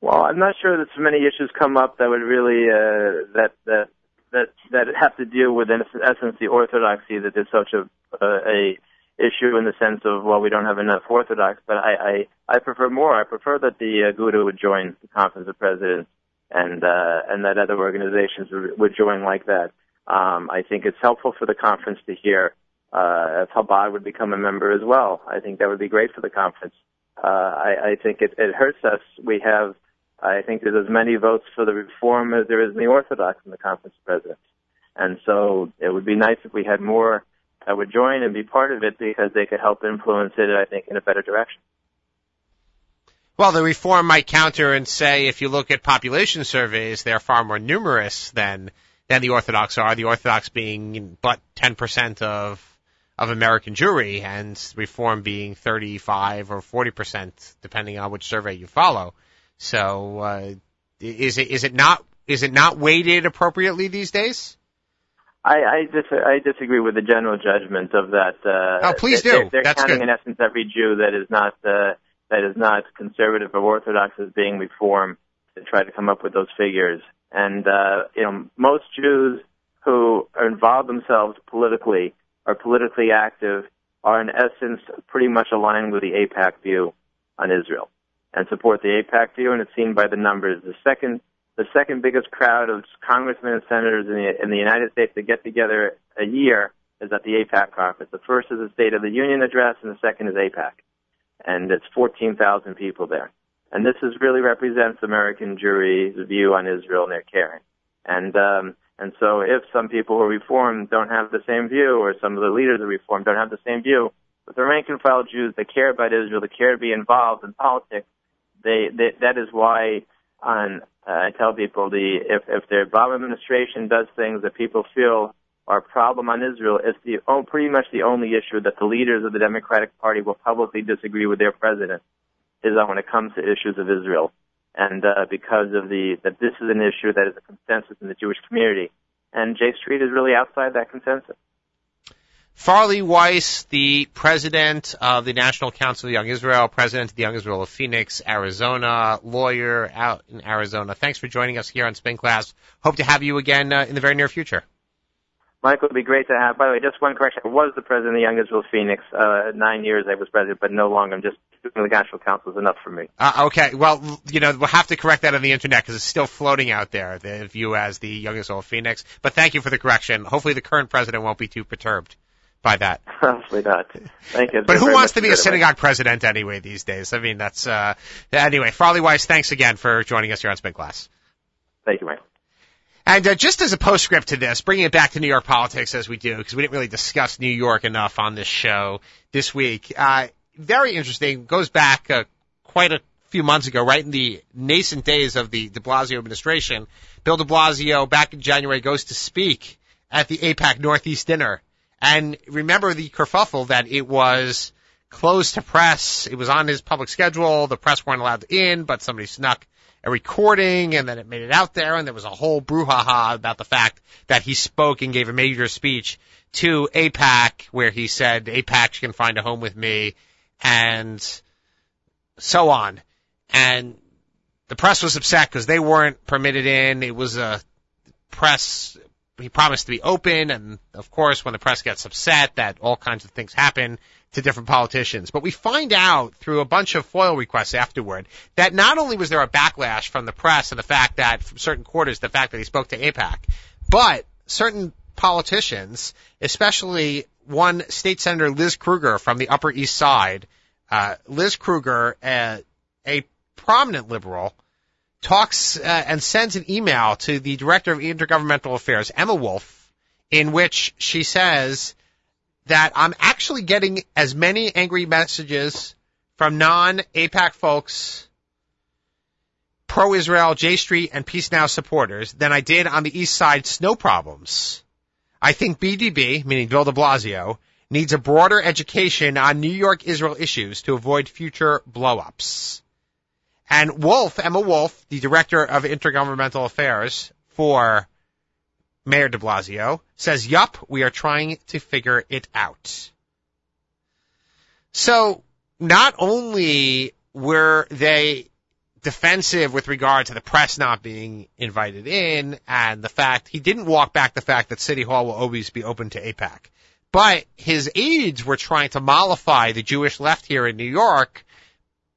Well, I'm not sure that so many issues come up that would really uh, that that that that have to deal with in essence the orthodoxy that there's such a uh, a issue in the sense of well we don't have enough orthodox but I I, I prefer more I prefer that the uh, Aguda would join the conference of presidents and uh, and that other organizations would, would join like that um, I think it's helpful for the conference to hear uh, if Chabad would become a member as well. I think that would be great for the conference. Uh, I, I think it, it hurts us. We have, I think there's as many votes for the reform as there is in the Orthodox in the conference president. And so it would be nice if we had more that would join and be part of it because they could help influence it, I think, in a better direction. Well, the reform might counter and say if you look at population surveys, they're far more numerous than than the Orthodox are. The Orthodox being but 10% of of American Jewry and reform being 35 or 40 percent, depending on which survey you follow. So, uh, is it is it not is it not weighted appropriately these days? I I, dis- I disagree with the general judgment of that. Uh, oh, please do. They're, they're That's counting good. in essence every Jew that is not uh, that is not conservative or orthodox as being reform to try to come up with those figures. And uh, you know, most Jews who involve themselves politically are politically active are in essence pretty much aligned with the AIPAC view on Israel and support the AIPAC view, and it's seen by the numbers. The second, the second biggest crowd of congressmen and senators in the, in the United States that get together a year is at the AIPAC conference. The first is the State of the Union address, and the second is AIPAC, and it's 14,000 people there. And this is really represents American Jewry's view on Israel and their caring. And um, and so if some people who are reformed don't have the same view, or some of the leaders of reform don't have the same view, But the rank and file Jews that care about Israel, that care to be involved in politics, they, they that is why on uh, I tell people the if if the Obama administration does things that people feel are a problem on Israel, it's the oh, pretty much the only issue that the leaders of the Democratic Party will publicly disagree with their president is on when it comes to issues of Israel, and uh, because of the that this is an issue that is a consensus in the Jewish community, and J Street is really outside that consensus. Farley Weiss, the president of the National Council of Young Israel, president of the Young Israel of Phoenix, Arizona, lawyer out in Arizona. Thanks for joining us here on Spin Class. Hope to have you again uh, in the very near future. Michael, it'd be great to have. By the way, just one correction. I was the president of the Young Israel Phoenix. Uh, nine years I was president, but no longer. I'm just doing the National Council is enough for me. Uh, okay. Well, you know, we'll have to correct that on the internet because it's still floating out there, the view as the Young Israel Phoenix. But thank you for the correction. Hopefully the current president won't be too perturbed by that. *laughs* Hopefully not. Thank you. But who wants to be a synagogue president anyway these days? I mean, that's, uh, anyway, Farley Weiss, thanks again for joining us here on Spin Class. Thank you, Mike. And uh, just as a postscript to this, bringing it back to New York politics as we do, because we didn't really discuss New York enough on this show this week. Uh, very interesting. Goes back uh, quite a few months ago, right in the nascent days of the De Blasio administration. Bill De Blasio, back in January, goes to speak at the AIPAC Northeast dinner. And remember the kerfuffle that it was closed to press. It was on his public schedule. The press weren't allowed in, but somebody snuck a recording and then it made it out there and there was a whole brouhaha about the fact that he spoke and gave a major speech to AIPAC where he said AIPAC can find a home with me and so on. And the press was upset because they weren't permitted in. It was a press, he promised to be open and of course when the press gets upset that all kinds of things happen to different politicians. But we find out through a bunch of FOIL requests afterward that not only was there a backlash from the press and the fact that from certain quarters, the fact that he spoke to AIPAC, but certain politicians, especially one state senator Liz Krueger from the Upper East Side, uh, Liz Krueger, uh, a prominent liberal, talks uh, and sends an email to the director of intergovernmental affairs, Emma Wolfe, in which she says that I'm actually getting as many angry messages from non-AIPAC folks, pro-Israel, J Street, and Peace Now supporters than I did on the East Side snow problems. I think BDB, meaning Bill de Blasio, needs a broader education on New York Israel issues to avoid future blowups. And Wolfe, Emma Wolfe, the director of intergovernmental affairs for Mayor de Blasio, says, yup, we are trying to figure it out. So, not only were they defensive with regard to the press not being invited in and the fact he didn't walk back the fact that City Hall will always be open to AIPAC. But his aides were trying to mollify the Jewish left here in New York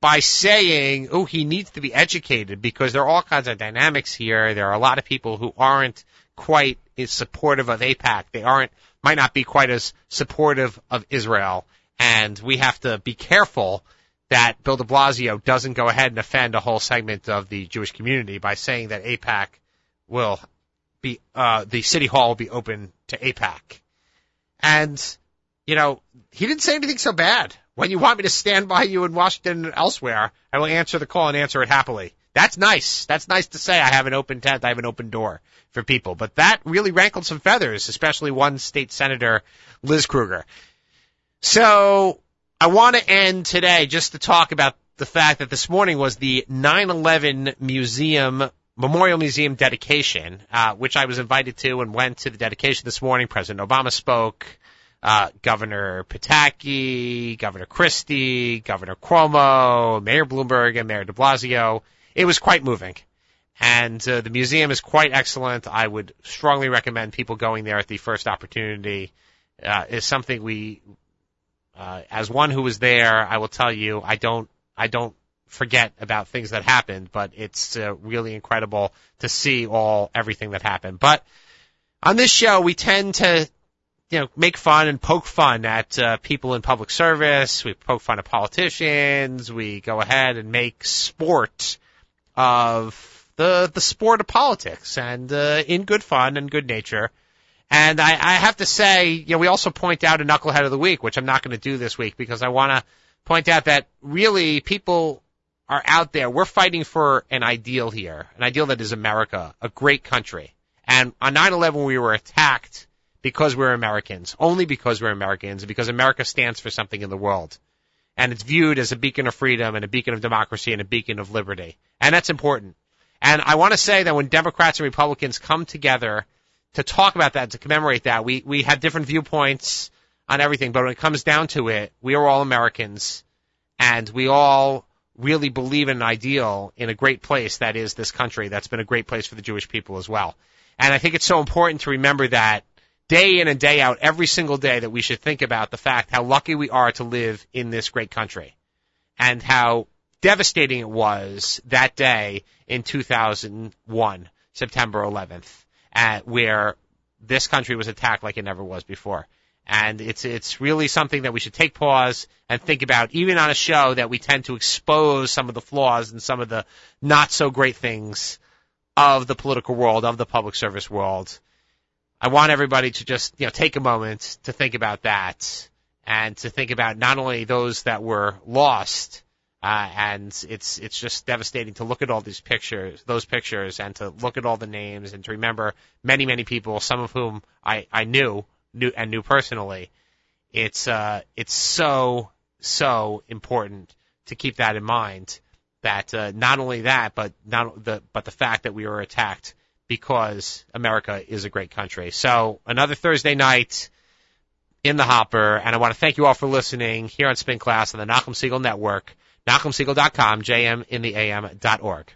by saying, oh, he needs to be educated because there are all kinds of dynamics here. There are a lot of people who aren't quite as supportive of AIPAC. They aren't, might not be quite as supportive of Israel. And we have to be careful that Bill de Blasio doesn't go ahead and offend a whole segment of the Jewish community by saying that AIPAC will be, uh, the city hall will be open to AIPAC. And, you know, he didn't say anything so bad. When you want me to stand by you in Washington and elsewhere, I will answer the call and answer it happily. That's nice. That's nice to say I have an open tent, I have an open door for people. But that really rankled some feathers, especially one state senator, Liz Krueger. So I want to end today just to talk about the fact that this morning was the 9/11 museum Memorial Museum dedication, uh, which I was invited to and went to the dedication this morning. President Obama spoke, uh, Governor Pataki, Governor Christie, Governor Cuomo, Mayor Bloomberg, and Mayor De Blasio. It was quite moving. And uh, the museum is quite excellent. I would strongly recommend people going there at the first opportunity. Uh, is something we, uh, as one who was there, I will tell you, I don't, I don't forget about things that happened, but it's uh, really incredible to see all everything that happened. But on this show, we tend to, you know, make fun and poke fun at uh, people in public service. We poke fun at politicians. We go ahead and make sport of the the sport of politics, and uh, in good fun and good nature. And I, I have to say, you know, we also point out a knucklehead of the week, which I'm not going to do this week because I want to point out that really people are out there. We're fighting for an ideal here, an ideal that is America, a great country. And on 9/11, we were attacked because we're Americans, only because we're Americans, because America stands for something in the world. And it's viewed as a beacon of freedom and a beacon of democracy and a beacon of liberty. And that's important. And I want to say that when Democrats and Republicans come together to talk about that, to commemorate that, we, we have different viewpoints on everything, but when it comes down to it, we are all Americans and we all really believe in an ideal in a great place that is this country that's been a great place for the Jewish people as well. And I think it's so important to remember that day in and day out, every single day that we should think about the fact how lucky we are to live in this great country and how devastating it was that day in 2001, September 11th, at, uh, where this country was attacked like it never was before. And it's, it's really something that we should take pause and think about, even on a show that we tend to expose some of the flaws and some of the not so great things of the political world, of the public service world. I want everybody to just, you know, take a moment to think about that and to think about not only those that were lost, uh, and it's it's just devastating to look at all these pictures, those pictures, and to look at all the names and to remember many many people, some of whom I I knew knew and knew personally. It's uh it's so so important to keep that in mind. That uh, not only that, but not the but the fact that we were attacked because America is a great country. So another Thursday night in the hopper, and I want to thank you all for listening here on Spin Class on the Nachum Segal Network. NachumSegal.com, jmintheam.org.